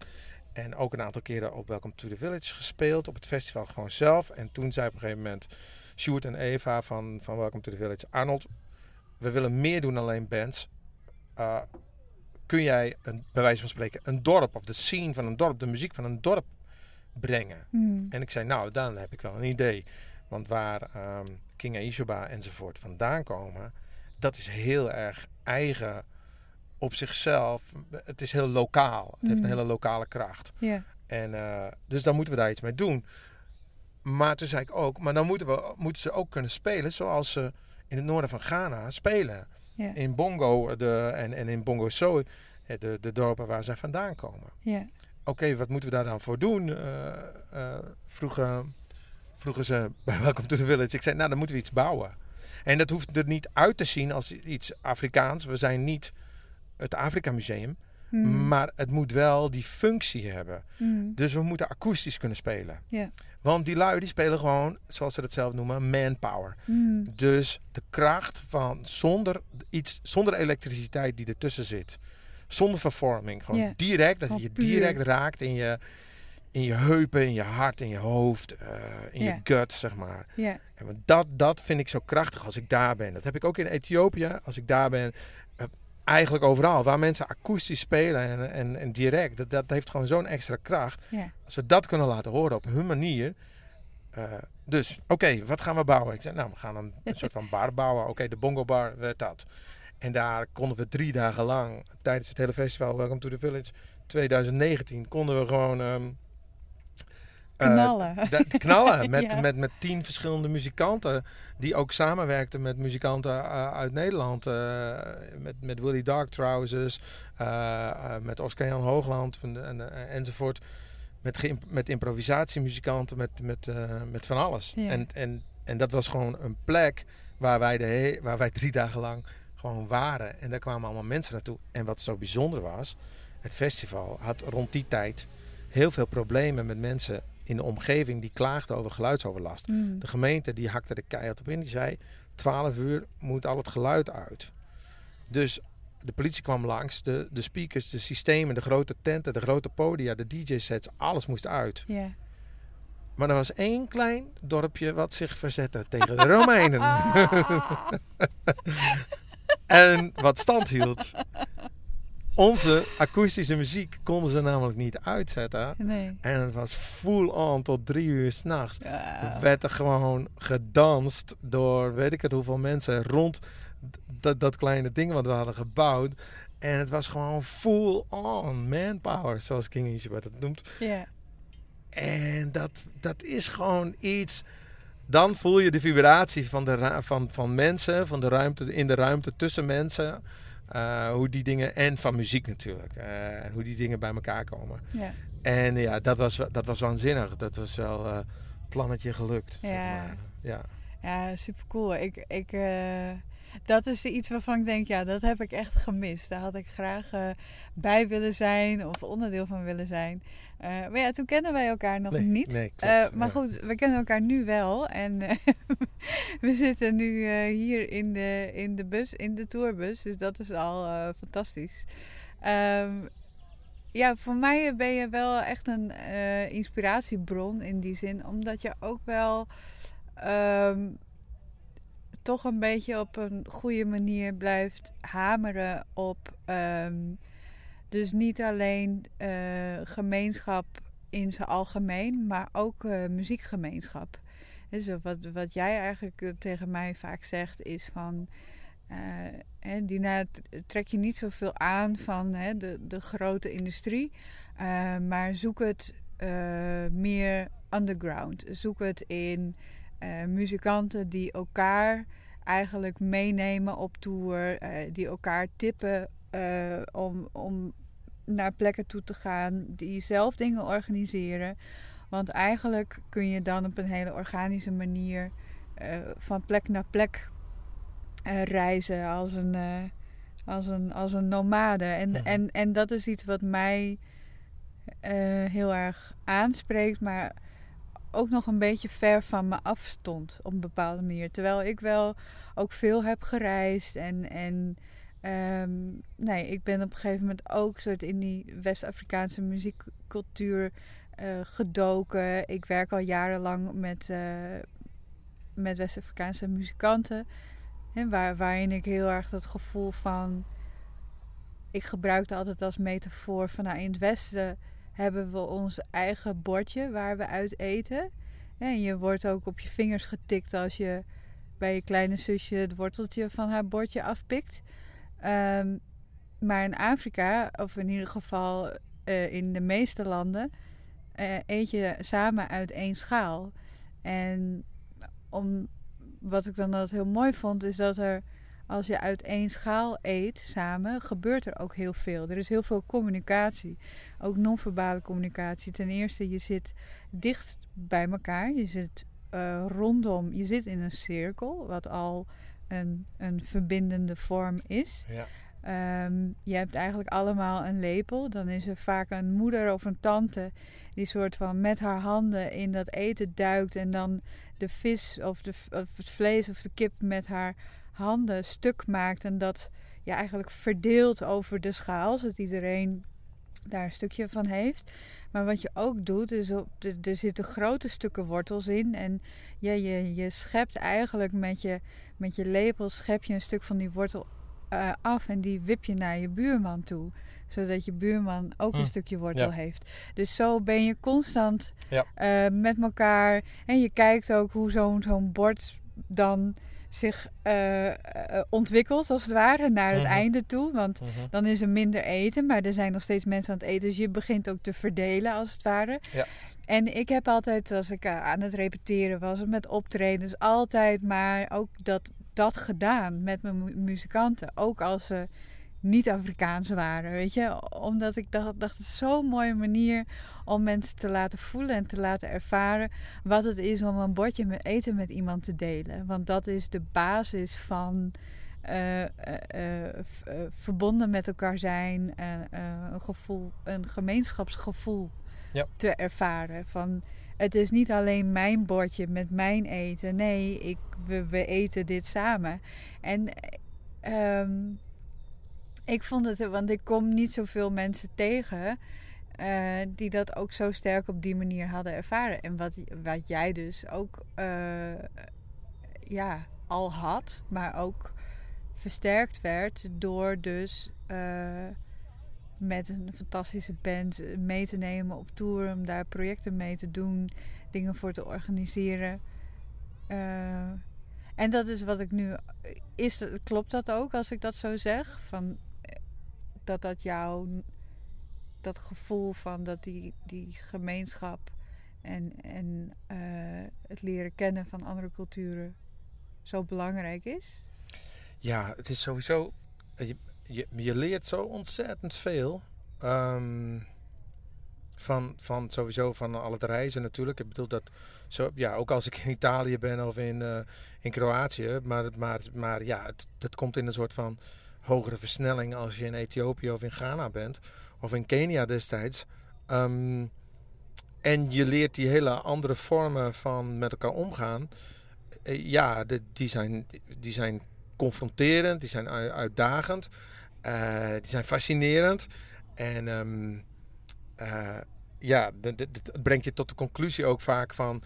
En ook een aantal keren op Welcome to the Village gespeeld. Op het festival gewoon zelf. En toen zei op een gegeven moment Sjoerd en Eva van, van Welcome to the Village... Arnold, we willen meer doen dan alleen bands. Uh, kun jij, een, bij wijze van spreken, een dorp of de scene van een dorp, de muziek van een dorp brengen? Mm. En ik zei, nou, dan heb ik wel een idee. Want waar um, King Aishoba enzovoort vandaan komen, dat is heel erg eigen op zichzelf. Het is heel lokaal. Het heeft een Mhm. hele lokale kracht. Ja. En, eh, dus dan moeten we daar iets mee doen. Maar toen zei ik ook, maar dan moeten, we, moeten ze ook kunnen spelen zoals ze in het noorden van Ghana spelen. Ja. In Bongo de, en, en in Bongo So, eh, de, de dorpen waar zij vandaan komen. Ja. Oké, wat moeten we daar dan voor doen? Eh, vroegen, vroegen ze bij Welcome to the Village. Ik zei, nou dan moeten we iets bouwen. En dat hoeft er niet uit te zien als iets Afrikaans. We zijn niet het Afrika Museum. Mm. Maar het moet wel die functie hebben. Mm. Dus we moeten akoestisch kunnen spelen. Want die lui die spelen gewoon, zoals ze dat zelf noemen, manpower. Mm. Dus de kracht van zonder iets, zonder elektriciteit die ertussen zit. Zonder vervorming. Gewoon direct, dat je puur. direct raakt in je, in je heupen, in je hart, in je hoofd, eh, in je gut, zeg maar. Ja. En dat, dat vind ik zo krachtig als ik daar ben. Dat heb ik ook in Ethiopië, als ik daar ben. eh, eigenlijk overal, waar mensen akoestisch spelen en, en, en direct. Dat, dat heeft gewoon zo'n extra kracht. Ja. Als we dat kunnen laten horen op hun manier. eh, dus, oké, wat gaan we bouwen? Ik zei, nou, we gaan een, een soort van bar bouwen. Oké, de bongo bar werd dat. En daar konden we drie dagen lang, tijdens het hele festival Welcome to the Village 2019, konden we gewoon... ehm, eh, Knallen. knallen met, Ja. met, met tien verschillende muzikanten. Die ook samenwerkten met muzikanten uh, uit Nederland. Uh, met, met Willy Dark Trousers. Met Oscar Jan Hoogland en, en, enzovoort. Met, met improvisatiemuzikanten. Met, met, met van alles. Ja. En, en, en dat was gewoon een plek waar wij, de waar wij drie dagen lang gewoon waren. En daar kwamen allemaal mensen naartoe. En wat zo bijzonder was. Het festival had rond die tijd heel veel problemen met mensen in de omgeving die klaagden over geluidsoverlast. Mm. De gemeente die hakte de keihard op in. Die zei, 12 uur moet al het geluid uit. Dus de politie kwam langs. De, de speakers, de systemen, de grote tenten, de grote podia, de DJ-sets. Alles moest uit. Maar er was één klein dorpje wat zich verzette tegen de Romeinen. en wat stand hield. Onze akoestische muziek konden ze namelijk niet uitzetten. Nee. En het was full on tot drie uur s'nachts. Wow. Werd er gewoon gedanst door weet ik het hoeveel mensen rond dat, dat kleine ding wat we hadden gebouwd. En het was gewoon full on manpower, zoals King Elizabeth het noemt. Ja. En dat, dat is gewoon iets. Dan voel je de vibratie van, de, van, van mensen, van de ruimte, in de ruimte tussen mensen. Uh, hoe die dingen, en van muziek natuurlijk, uh, hoe die dingen bij elkaar komen. Ja. En ja, dat was, dat was waanzinnig. Dat was wel uh, plannetje gelukt. Ja. Zeg maar. ja. ja, super cool. Ik, ik, dat is iets waarvan ik denk, ja, dat heb ik echt gemist. Daar had ik graag uh, bij willen zijn of onderdeel van willen zijn. Uh, maar ja, toen kennen wij elkaar nog nee, niet. Nee, klopt, maar ja. goed, we kennen elkaar nu wel. En eh, we zitten nu hier in de, in de bus, in de tourbus. Dus dat is al fantastisch. Um, ja, voor mij ben je wel echt een inspiratiebron in die zin. Omdat je ook wel um, toch een beetje op een goede manier blijft hameren op. Um, dus niet alleen uh, gemeenschap in zijn algemeen, maar ook uh, muziekgemeenschap. Dus wat, wat jij eigenlijk tegen mij vaak zegt is van. Uh, Dina, trek je niet zoveel aan van de, de grote industrie, maar zoek het meer underground. Zoek het in uh, muzikanten die elkaar eigenlijk meenemen op tour, die elkaar tippen om, om naar plekken toe te gaan, die zelf dingen organiseren. Want eigenlijk kun je dan op een hele organische manier van plek naar plek reizen als een, als een, als een nomade. En, en, en dat is iets wat mij eh, heel erg aanspreekt, maar ook nog een beetje ver van me afstond op een bepaalde manier. Terwijl ik wel ook veel heb gereisd en, en ehm, nee, ik ben op een gegeven moment ook soort in die West-Afrikaanse muziekcultuur eh, gedoken. Ik werk al jarenlang met, eh, met West-Afrikaanse muzikanten. Hè, waar, waarin ik heel erg dat gevoel van. Ik gebruikte altijd als metafoor van nou, in het Westen hebben we ons eigen bordje waar we uit eten. En je wordt ook op je vingers getikt als je bij je kleine zusje het worteltje van haar bordje afpikt. Ehm, maar in Afrika, of in ieder geval eh, in de meeste landen, eh, eet je samen uit één schaal. En om, wat ik dan altijd heel mooi vond, is dat er als je uit één schaal eet samen, gebeurt er ook heel veel. Er is heel veel communicatie, ook non-verbale communicatie. Ten eerste, je zit dicht bij elkaar, je zit eh, rondom, je zit in een cirkel, wat al een, een verbindende vorm is. Ja. Ehm, je hebt eigenlijk allemaal een lepel. Dan is er vaak een moeder of een tante die soort van met haar handen in dat eten duikt en dan de vis of, de, of het vlees of de kip met haar handen stuk maakt en dat ja, eigenlijk verdeelt over de schaal, zodat iedereen daar een stukje van heeft. Maar wat je ook doet, is op de, er zitten grote stukken wortels in. En ja, je, je schept eigenlijk met je, met je lepel schep je een stuk van die wortel eh, af en die wip je naar je buurman toe. Zodat je buurman ook Hm, een stukje wortel ja. heeft. Dus zo ben je constant Ja. eh, met elkaar. En je kijkt ook hoe zo'n zo'n bord dan zich eh, eh, ontwikkelt, als het ware, naar het Mhm. einde toe. Want Mhm. dan is er minder eten, maar er zijn nog steeds mensen aan het eten. Dus je begint ook te verdelen, als het ware. Ja. En ik heb altijd, als ik eh, aan het repeteren was, met optredens, altijd maar ook dat, dat gedaan met mijn mu- muzikanten. Ook als ze niet Afrikaans waren, weet je. Omdat ik dacht, dacht het is zo'n mooie manier om mensen te laten voelen en te laten ervaren wat het is om een bordje met eten met iemand te delen. Want dat is de basis van eh, eh, eh, verbonden met elkaar zijn, een gevoel, een gemeenschapsgevoel Ja. te ervaren. Van het is niet alleen mijn bordje met mijn eten. Nee, ik, we, we eten dit samen. En ehm, ik vond het, want ik kom niet zoveel mensen tegen eh, die dat ook zo sterk op die manier hadden ervaren. En wat, wat jij dus ook eh, ja, al had, maar ook versterkt werd door dus eh, met een fantastische band mee te nemen op tour, om daar projecten mee te doen, dingen voor te organiseren. En dat is wat ik nu. Is, klopt dat ook als ik dat zo zeg? Van, dat dat jou. Dat gevoel van dat die, die gemeenschap en, en eh, het leren kennen van andere culturen zo belangrijk is? Ja, het is sowieso. Je, je, je leert zo ontzettend veel. Ehm, van, van sowieso van al het reizen natuurlijk. Ik bedoel dat. Zo, ja, ook als ik in Italië ben of in, eh, in Kroatië. Maar, maar, maar ja, het, het komt in een soort van hogere versnelling als je in Ethiopië of in Ghana bent. Of in Kenia destijds. Ehm, en je leert die hele andere vormen van met elkaar omgaan. Eh, ja, die, zijn, die zijn confronterend, die zijn ui- uitdagend, eh, die zijn fascinerend. En eh, ja, het brengt je tot de conclusie ook vaak van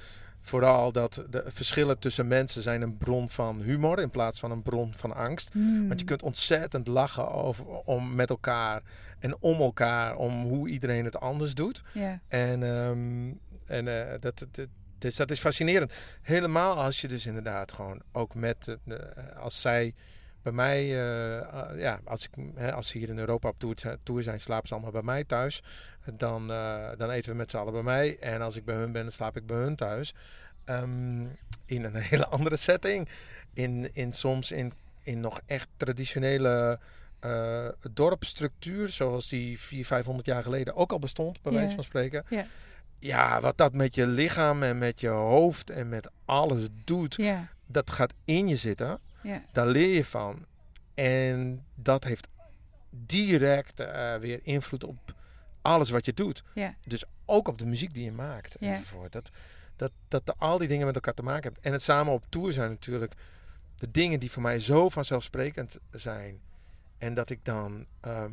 vooral dat de verschillen tussen mensen zijn een bron van humor in plaats van een bron van angst. Hmm. Want je kunt ontzettend lachen over, om met elkaar en om elkaar, om hoe iedereen het anders doet. En, ehm, en eh, dat, dat, dus dat is fascinerend. Helemaal als je dus inderdaad gewoon ook met, als zij bij mij, eh, eh, ja, als, ik, hè, als ze hier in Europa op tour zijn, slapen ze allemaal bij mij thuis. Dan, eh, dan eten we met z'n allen bij mij. En als ik bij hun ben, dan slaap ik bij hun thuis. Ehm, in een hele andere setting. In, in soms in, in nog echt traditionele eh dorpsstructuur, zoals die 400, 500 jaar geleden ook al bestond, bij wijze van spreken. Ja. Ja, wat dat met je lichaam en met je hoofd en met alles doet, ja, dat gaat in je zitten. ja. Daar leer je van. En dat heeft direct eh, weer invloed op alles wat je doet. Ja. Dus ook op de muziek die je maakt. Ja. enzovoort. Dat, dat, dat de- al die dingen met elkaar te maken hebben. En het samen op tour zijn natuurlijk de dingen die voor mij zo vanzelfsprekend zijn. En dat ik dan ehm,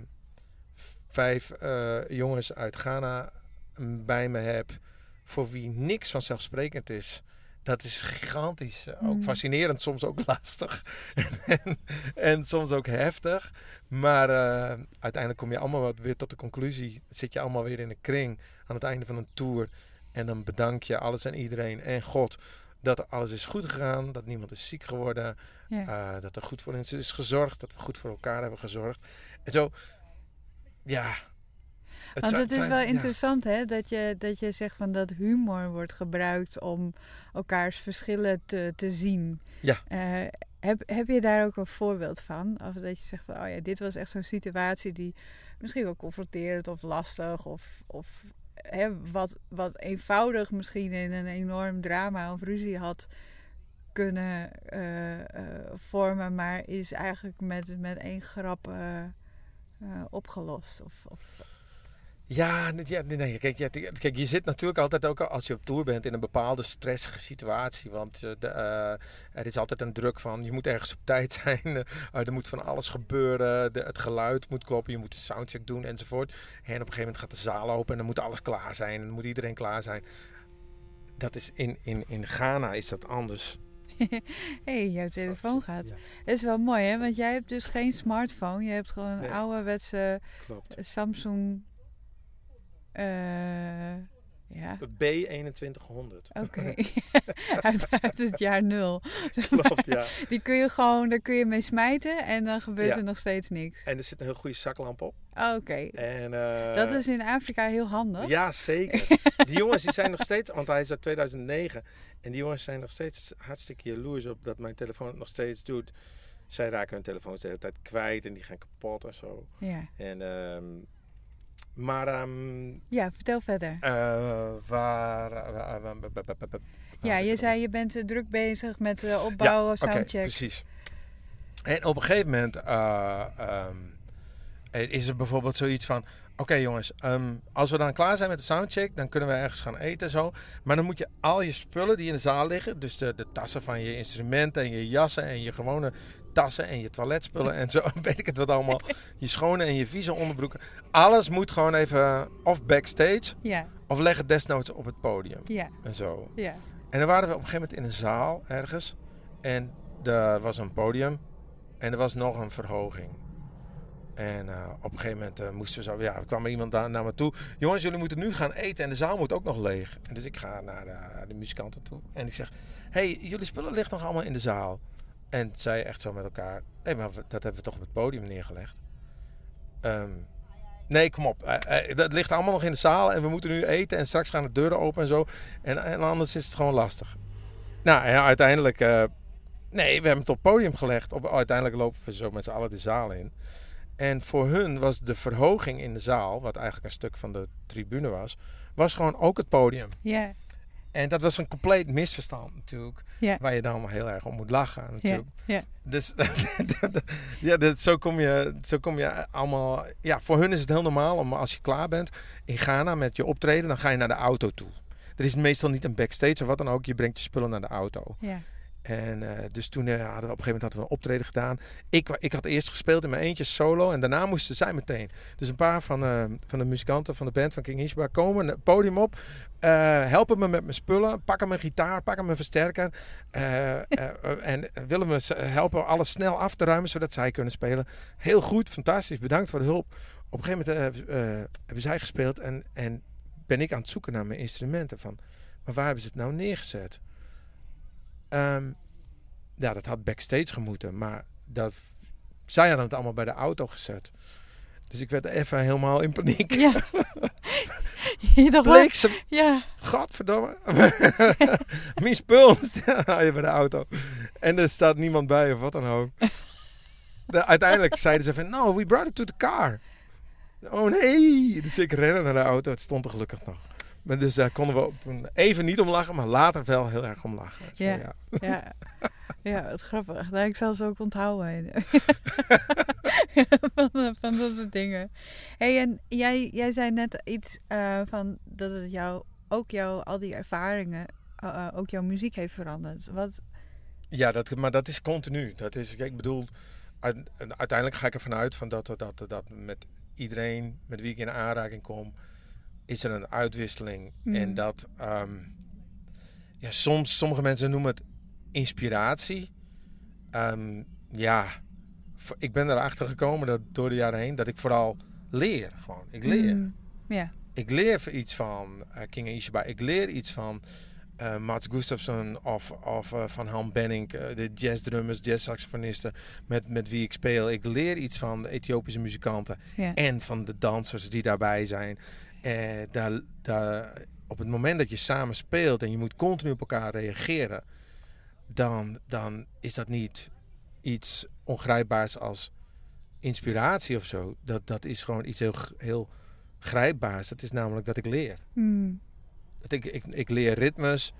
vijf eh, jongens uit Ghana mm, bij me heb. Voor wie niks vanzelfsprekend is. Dat is gigantisch. eh, Ook Mm. fascinerend, soms ook lastig. en, en soms ook heftig. Maar eh, uiteindelijk kom je allemaal weer tot de conclusie. Zit je allemaal weer in een kring aan het einde van een tour. En dan bedank je alles en iedereen en God dat alles is goed gegaan. Dat niemand is ziek geworden. Ja. eh, dat er goed voor ons is gezorgd. Dat we goed voor elkaar hebben gezorgd. En zo, ja. Want het is wel ja. interessant hè, dat je, dat je zegt van dat humor wordt gebruikt om elkaars verschillen te, te zien. Ja. Eh, heb, heb je daar ook een voorbeeld van? Of dat je zegt van, oh ja, dit was echt zo'n situatie die misschien wel confronterend of lastig of, of hè, wat, wat eenvoudig misschien in een enorm drama of ruzie had kunnen eh, eh, vormen, maar is eigenlijk met, met één grap opgelost. Of, of, Ja, nee, ja, nee, nee. Kijk, ja, kijk, je zit natuurlijk altijd ook als je op tour bent in een bepaalde stressige situatie. Want eh, de, eh, er is altijd een druk van je moet ergens op tijd zijn. eh, er moet van alles gebeuren. De, het geluid moet kloppen. Je moet de soundcheck doen enzovoort. En op een gegeven moment gaat de zaal open en dan moet alles klaar zijn. En dan moet iedereen klaar zijn. Dat is in, in, in Ghana is dat anders. Hé, hey, jouw telefoon gaat. Ja, Dat is wel mooi, hè? Want jij hebt dus geen smartphone. Je hebt gewoon een Nee. ouderwetse klopt. Samsung. Eh ja, B2100. oké. uit, uit het jaar nul. Klopt, ja. Die kun je gewoon, daar kun je mee smijten en dan gebeurt Ja. er nog steeds niks. En er zit een heel goede zaklamp op. Oh, Oké. En, eh, Dat is in Afrika heel handig. Ja, zeker. Die jongens die zijn nog steeds, want hij is uit 2009. En die jongens zijn nog steeds hartstikke jaloers op dat mijn telefoon het nog steeds doet. Zij raken hun telefoons de hele tijd kwijt en die gaan kapot en zo. Ja, En, ehm, maar, ehm, ja vertel verder. eh, waar. Ja, je zei je bent eh, druk bezig met eh, opbouwen, Oké, soundcheck. precies. En op een gegeven moment eh, ehm, is er bijvoorbeeld zoiets van... Oké jongens, ehm, als we dan klaar zijn met de soundcheck, dan kunnen we ergens gaan eten en zo. Maar dan moet je al je spullen die in de zaal liggen, dus de, de tassen van je instrumenten en je jassen en je gewone tassen en je toiletspullen en zo, weet ik het wat allemaal. Je schone en je vieze onderbroeken. Alles moet gewoon even of backstage Ja, of leg het desnoods op het podium ja, en zo. ja. En dan waren we op een gegeven moment in een zaal ergens. En er was een podium. En er was nog een verhoging. En eh, op een gegeven moment eh, moesten we zo... Ja, er kwam er iemand daar naar me toe. Jongens, jullie moeten nu gaan eten. En de zaal moet ook nog leeg. En dus ik ga naar de, de muzikanten toe. En ik zeg... hey, jullie spullen liggen nog allemaal in de zaal. En zij echt zo met elkaar... Hé, maar dat hebben we toch op het podium neergelegd? Ehm, nee, kom op. Eh, eh, dat ligt allemaal nog in de zaal. En we moeten nu eten. En straks gaan de deuren open en zo. En, en anders is het gewoon lastig. Nou, en uiteindelijk... eh, nee, we hebben het op het podium gelegd. Op, uiteindelijk lopen we zo met z'n allen de zaal in. En voor hun was de verhoging in de zaal... wat eigenlijk een stuk van de tribune was... was gewoon ook het podium. Ja, En dat was een compleet misverstand natuurlijk. Waar je dan heel erg om moet lachen natuurlijk. Dus ja, dat, zo, kom je, zo kom je allemaal... Ja, voor hun is het heel normaal om als je klaar bent in Ghana met je optreden... dan ga je naar de auto toe. Er is meestal niet een backstage of wat dan ook. Je brengt je spullen naar de auto. En eh, dus toen eh, hadden we op een gegeven moment hadden we een optreden gedaan. Ik, ik had eerst gespeeld in mijn eentje solo. En daarna moesten zij meteen. Dus een paar van, eh, van de muzikanten van de band van King Ishbar komen het podium op. helpen me met mijn spullen. Pakken mijn gitaar, pakken mijn versterker. en willen me helpen alles snel af te ruimen. Zodat zij kunnen spelen. Heel goed, fantastisch. Bedankt voor de hulp. Op een gegeven moment hebben zij gespeeld. En, en ben ik aan het zoeken naar mijn instrumenten. Van, maar waar hebben ze het nou neergezet? Ehm, ja, dat had backstage gemoeten, maar dat, zij hadden het allemaal bij de auto gezet. Dus ik werd even helemaal in paniek. Ja. ze, Ja, godverdomme. Mijn spul je bij de auto. En er staat niemand bij of wat dan ook. De- uiteindelijk zeiden ze van, no, we brought it to the car. Oh nee. Dus ik rende naar de auto, het stond er gelukkig nog. Maar dus daar konden we toen even niet om lachen, maar later wel heel erg om lachen. Ja. ja. Ja, ja wat grappig. Nou, ik zal ze ook onthouden. van, van dat soort dingen. hey, en jij, jij zei net iets eh, van dat het jou, ook jou, al die ervaringen, eh, eh, ook jouw muziek heeft veranderd. Wat, Ja, dat, maar dat is continu. Dat is, kijk, ik bedoel, uit- uiteindelijk ga ik ervan uit van dat, dat, dat met iedereen met wie ik in aanraking kom, is er een uitwisseling. En dat, ehm, ja, soms, sommige mensen noemen het inspiratie. Ehm, ja, ik ben erachter gekomen dat door de jaren heen dat ik vooral leer. Gewoon, ik leer. Mm, Ik leer iets van eh, King Ishaba. Ik leer iets van eh Mats Gustafsson of, of eh, van Han Benning, eh, de jazzdrummers, jazzsaxofonisten met, met wie ik speel. Ik leer iets van de Ethiopische muzikanten ja. en van de dansers die daarbij zijn. Daar, daar, op het moment dat je samen speelt en je moet continu op elkaar reageren, dan, dan is dat niet iets ongrijpbaars als inspiratie of zo. Dat, dat is gewoon iets heel, heel grijpbaars. Dat is namelijk dat ik leer. Mm, Dat ik, ik, ik leer ritmes,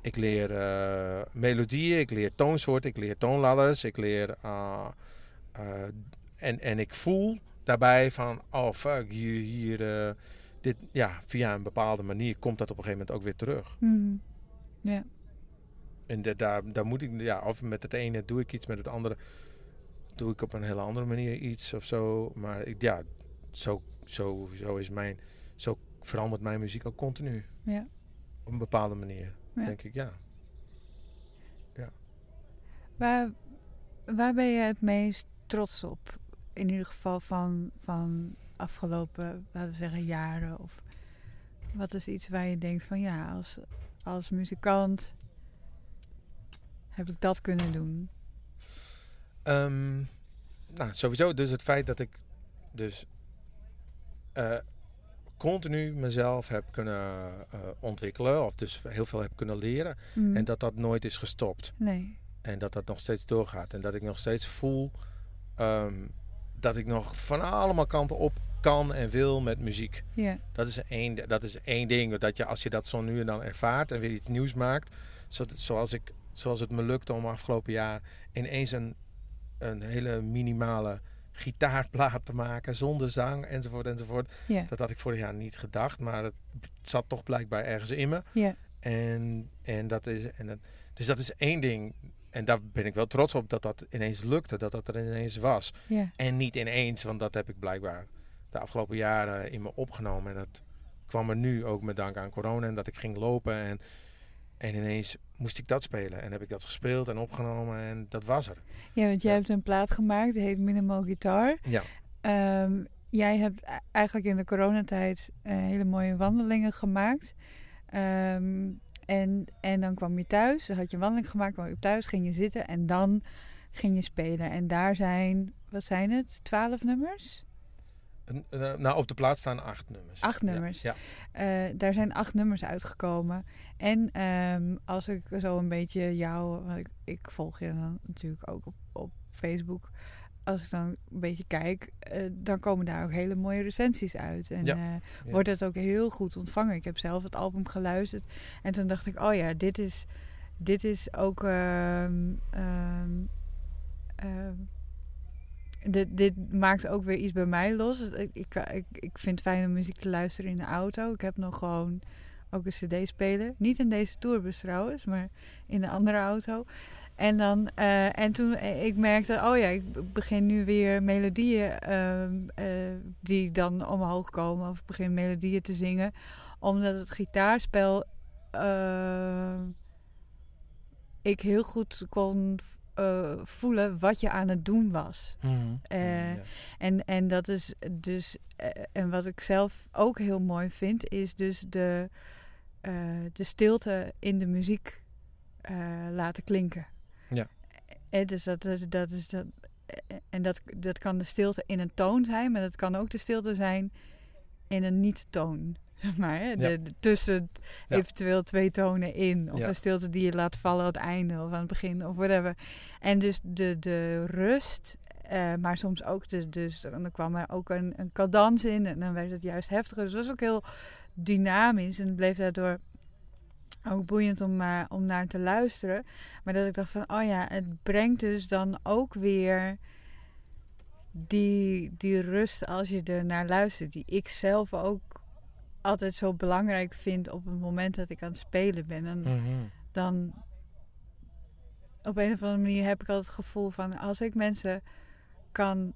ik leer eh, melodieën, ik leer toonsoorten, ik leer toonladders, ik leer... eh, eh, en, en ik voel daarbij van, oh fuck, hier, hier dit, ja, via een bepaalde manier komt dat op een gegeven moment ook weer terug. mm, ja. En da- daar, daar moet ik, ja, of met het ene doe ik iets, met het andere doe ik op een hele andere manier iets of zo. Maar ik, ja, zo, zo, zo is mijn, zo verandert mijn muziek ook continu. Ja. Op een bepaalde manier, Ja. denk ik, ja. Waar, waar ben je het meest trots op? In ieder geval van, van afgelopen, laten we zeggen, jaren. Of wat is iets waar je denkt van ja, als, als muzikant heb ik dat kunnen doen. Ehm, nou, sowieso dus het feit dat ik dus eh, continu mezelf heb kunnen eh, ontwikkelen. Of dus heel veel heb kunnen leren. Mm. En dat dat nooit is gestopt. Nee. En dat dat nog steeds doorgaat. En dat ik nog steeds voel ehm, dat ik nog van allemaal kanten op kan en wil met muziek. Ja. Dat is één, dat is één ding. Dat je als je dat zo nu en dan ervaart en weer iets nieuws maakt. zo- Zoals, ik, zoals het me lukte om afgelopen jaar ineens een, een hele minimale gitaarplaat te maken. Zonder zang enzovoort enzovoort. Dat had ik vorig jaar niet gedacht. Maar het zat toch blijkbaar ergens in me. Ja. En, en dat is, en dat, dus dat is één ding. En daar ben ik wel trots op dat dat ineens lukte. Dat dat er ineens was. En niet ineens, want dat heb ik blijkbaar de afgelopen jaren in me opgenomen. En dat kwam er nu ook met dank aan corona. En dat ik ging lopen en, en ineens moest ik dat spelen. En heb ik dat gespeeld en opgenomen en dat was er. ja, want jij Ja. hebt een plaat gemaakt, die heet Minimal Guitar. Ja, Ehm, jij hebt e- eigenlijk in de coronatijd eh, hele mooie wandelingen gemaakt. Ehm, en, en dan kwam je thuis, dan had je een wandeling gemaakt, kwam je thuis, ging je zitten en dan ging je spelen. En daar zijn, wat zijn het, twaalf nummers? Eh, nou op de plaats staan acht nummers. Acht nummers. Ja, Eh, daar zijn acht nummers uitgekomen. En ehm, als ik zo een beetje jou, ik, ik volg je dan natuurlijk ook op, op Facebook. Als ik dan een beetje kijk, eh, dan komen daar ook hele mooie recensies uit. En Ja, ja. wordt het ook heel goed ontvangen. Ik heb zelf het album geluisterd. En toen dacht ik, oh ja, dit is, dit is ook... ehm, ehm, ehm, dit, dit maakt ook weer iets bij mij los. Ik, ik, ik, vind het fijn om muziek te luisteren in de auto. Ik heb nog gewoon ook een cd-speler. Niet in deze tourbus trouwens, maar in de andere auto. En, dan, eh, en toen eh, ik merkte, oh ja, ik begin nu weer melodieën ehm, eh, die dan omhoog komen. Of ik begin melodieën te zingen. Omdat het gitaarspel ik heel goed kon eh, voelen wat je aan het doen was. Mhm. Eh, Ja. En, en dat is dus, eh, en wat ik zelf ook heel mooi vind, is dus de, de stilte in de muziek laten klinken. Ja. Eh, dus dat, is dat is dat. En dat, dat kan de stilte in een toon zijn, maar dat kan ook de stilte zijn in een niet-toon. Zeg maar, hè? De, Ja. de- tussen Ja. eventueel twee tonen in. Of Ja. een stilte die je laat vallen aan het einde of aan het begin of whatever. En dus de, de rust Eh, maar soms ook dus, dus dan kwam er ook een, een cadans in en dan werd het juist heftiger. Dus het was ook heel dynamisch en bleef daardoor ook boeiend om, uh, om naar te luisteren. Maar dat ik dacht van, oh ja, het brengt dus dan ook weer die, die rust als je er naar luistert. Die ik zelf ook altijd zo belangrijk vind op het moment dat ik aan het spelen ben. En Mhm. dan op een of andere manier heb ik altijd het gevoel van als ik mensen kan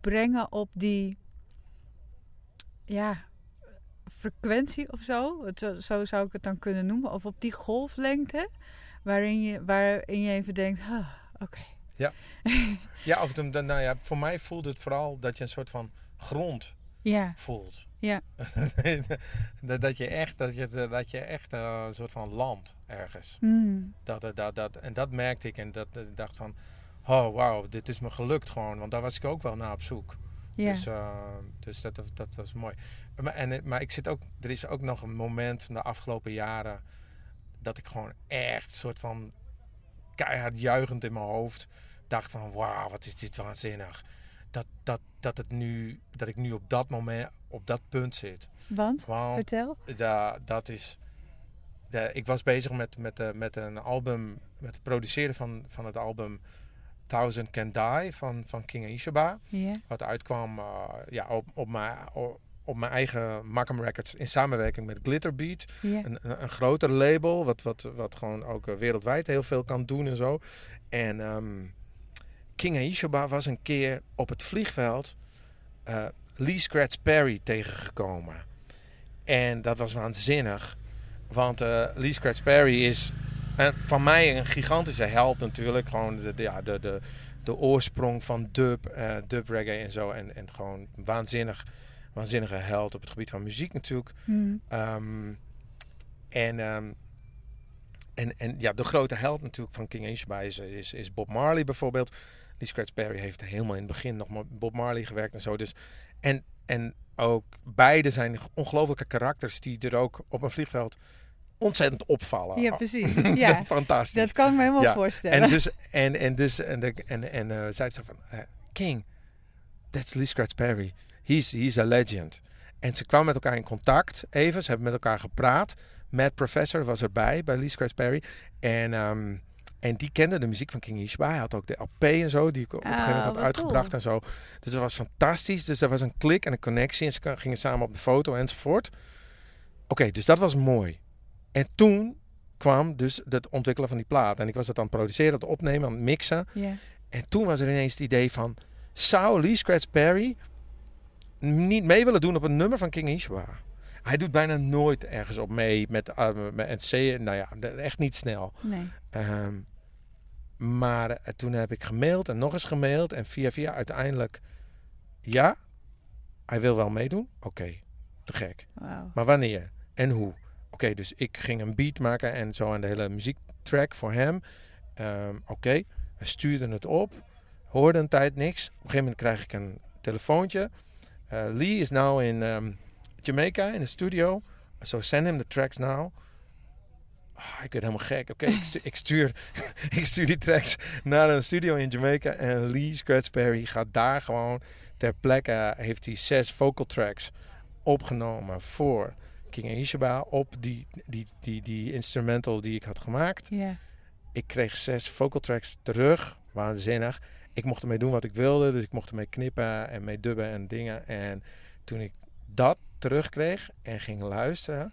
brengen op die ja, frequentie of zo, het, zo- zo zou ik het dan kunnen noemen, of op die golflengte waarin je, waarin je even denkt, oké. Ja, of het, nou ja, voor mij voelt het vooral dat je een soort van grond Ja, voelt. Ja. dat, dat je echt, dat je, dat je echt eh, een soort van land ergens. Mm, Dat, dat, dat, en dat merkte ik en dat, ik dacht van, oh wauw, dit is me gelukt gewoon. Want daar was ik ook wel naar op zoek. ja. Dus, eh, dus dat, dat, dat was mooi. Maar, en, eh, maar ik zit ook, er is ook nog een moment van de afgelopen jaren dat ik gewoon echt soort van keihard juichend in mijn hoofd dacht van wauw, wat is dit waanzinnig. Dat, dat, dat, het nu, dat ik nu op dat moment, op dat punt zit. Want, Want vertel. da, dat is. De, ik was bezig met, met, eh, met een album, met het produceren van, van het album Thousand Can Die van, van King Ishaba. Ja, Wat uitkwam eh, ja, op, op, mijn, op, op mijn eigen Markham Records in samenwerking met Glitterbeat. Een, een, een groter label, wat, wat, wat gewoon ook eh, wereldwijd heel veel kan doen en zo. En ehm, King Aishoba was een keer op het vliegveld Lee Scratch Perry tegengekomen. En dat was waanzinnig. Want eh, Lee Scratch Perry is van mij een gigantische held natuurlijk. Gewoon de, de, ja, de, de, de oorsprong van dub, eh, dub reggae en zo. En, en gewoon waanzinnig, waanzinnige held op het gebied van muziek natuurlijk. Mm, Ehm, en, ehm, en, en ja, de grote held natuurlijk van King Aishba is, is, is Bob Marley bijvoorbeeld. Lee Scratch Perry heeft helemaal in het begin nog met Bob Marley gewerkt en zo. Dus, en, en ook beide zijn ongelofelijke karakters die er ook op een vliegveld ontzettend opvallen. ja, precies. Ja, Fantastisch. dat kan ik me helemaal Ja, voorstellen. En dus, en, en dus, en, de, en, en eh, zei ze van, eh, King, that's Lee Scratch Perry. He's, he's a legend. En ze kwamen met elkaar in contact, even. Ze hebben met elkaar gepraat. Matt Professor was erbij, bij Lee Scratch Perry. En, ehm, en die kende de muziek van King Ishba. Hij had ook de LP en zo, die ik op een gegeven moment Ah, had uitgebracht cool. en zo. Dus dat was fantastisch. Dus er was een klik en een connectie. En ze gingen samen op de foto enzovoort. Oké, dus dat was mooi. En toen kwam dus het ontwikkelen van die plaat. En ik was het aan het produceren, aan het opnemen, aan het mixen. En toen was er ineens het idee van... Zou Lee Scratch Perry niet mee willen doen op een nummer van King Ishwa? Hij doet bijna nooit ergens op mee met, uh, met NC. Nou ja, echt niet snel. Nee. Ehm, maar eh, toen heb ik gemaild en nog eens gemaild. En via via uiteindelijk... Ja, hij wil wel meedoen. Oké, te gek. Maar wanneer en hoe? Oké, dus ik ging een beat maken en zo aan de hele muziektrack voor hem. Ehm, Oké, we stuurden het op. Hoorde een tijd niks. Op een gegeven moment krijg ik een telefoontje. Eh, Lee is now in ehm, Jamaica in de studio. So send him the tracks now. Ah, ik werd helemaal gek. Oké, ik, stu- ik, stuur, ik stuur die tracks naar een studio in Jamaica. En Lee Scratch Perry gaat daar gewoon ter plekke. Heeft hij zes vocal tracks opgenomen voor King Aishaba op die, die, die, die instrumental die ik had gemaakt. Ik kreeg zes vocal tracks terug. Waanzinnig. Ik mocht ermee doen wat ik wilde. Dus ik mocht ermee knippen en mee dubben en dingen. En toen ik dat terugkreeg en ging luisteren,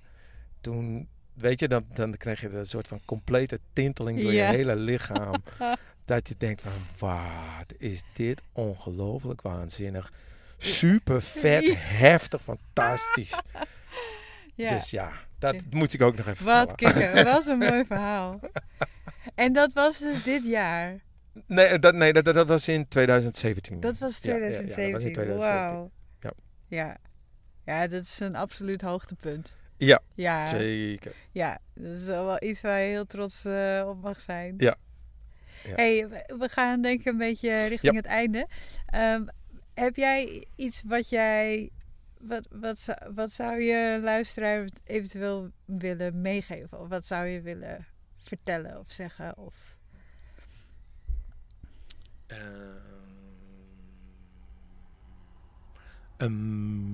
toen, weet je, dan, dan kreeg je een soort van complete tinteling door je hele lichaam. dat je denkt van, wat is dit ongelooflijk waanzinnig. Super vet, Ja. heftig, fantastisch. ja. Dus ja, dat moet ik ook nog even Wat kikker. Wat een mooi verhaal. En dat was dus dit jaar. Nee, dat, nee dat, dat, was in 2017. Dat was Ja, ja, ja, dat was in 2017. 2017. Wauw. Ja. ja. Ja, dat is een absoluut hoogtepunt. Ja, ja, zeker. Ja, dat is wel iets waar je heel trots eh, op mag zijn. Ja. ja. hey, we gaan denk ik een beetje richting het einde. Ehm, heb jij iets wat jij... Wat, wat, wat zou je luisteraar eventueel willen meegeven? Of wat zou je willen vertellen of zeggen? Of... Ehm,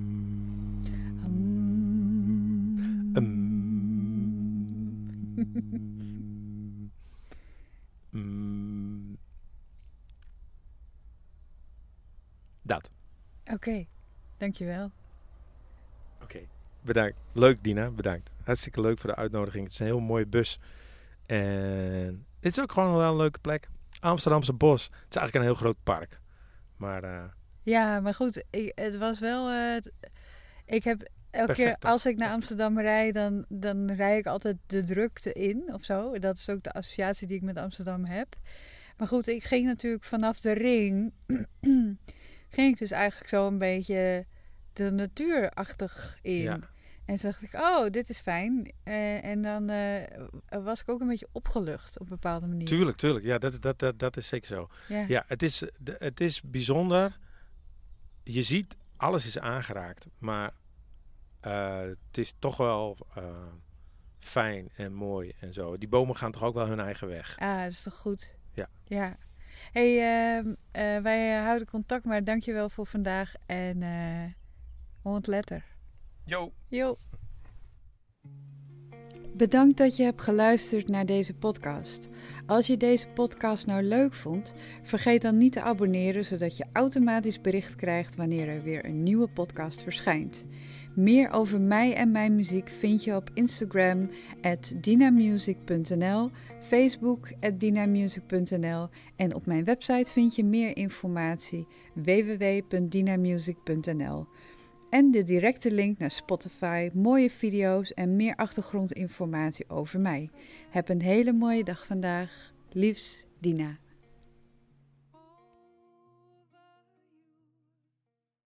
um, um. Dat. Oké, dankjewel. Oké, bedankt. Leuk Dina, bedankt. Hartstikke leuk voor de uitnodiging. Het is een heel mooie bus. En het is ook gewoon wel een leuke plek. Amsterdamse Bos. Het is eigenlijk een heel groot park. Maar eh, Ja, maar goed, ik, het was wel. eh, ik heb elke keer als ik naar Amsterdam rijd, dan, dan rijd ik altijd de drukte in of zo. Dat is ook de associatie die ik met Amsterdam heb. Maar goed, ik ging natuurlijk vanaf de ring. ging ik dus eigenlijk zo een beetje de natuurachtig in. Ja. En toen dacht ik, oh, dit is fijn. Eh, en dan eh, was ik ook een beetje opgelucht op een bepaalde manier. tuurlijk, tuurlijk. Ja, dat, dat, dat, dat is zeker zo. Ja. Ja, het is, het is bijzonder. Je ziet, alles is aangeraakt. Maar het is toch wel eh, fijn en mooi en zo. Die bomen gaan toch ook wel hun eigen weg. Ah, dat is toch goed? Ja. Ja. hey, ehm, eh, wij eh, houden contact, maar dankjewel voor vandaag. En eh hond letter. Yo! Jo. Bedankt dat je hebt geluisterd naar deze podcast. Als je deze podcast nou leuk vond, vergeet dan niet te abonneren zodat je automatisch bericht krijgt wanneer er weer een nieuwe podcast verschijnt. Meer over mij en mijn muziek vind je op Instagram at dinamusic.nl, Facebook at dinamusic.nl en op mijn website vind je meer informatie www.dinamusic.nl en de directe link naar Spotify, mooie video's en meer achtergrondinformatie over mij. Heb een hele mooie dag vandaag. Liefs, Dina.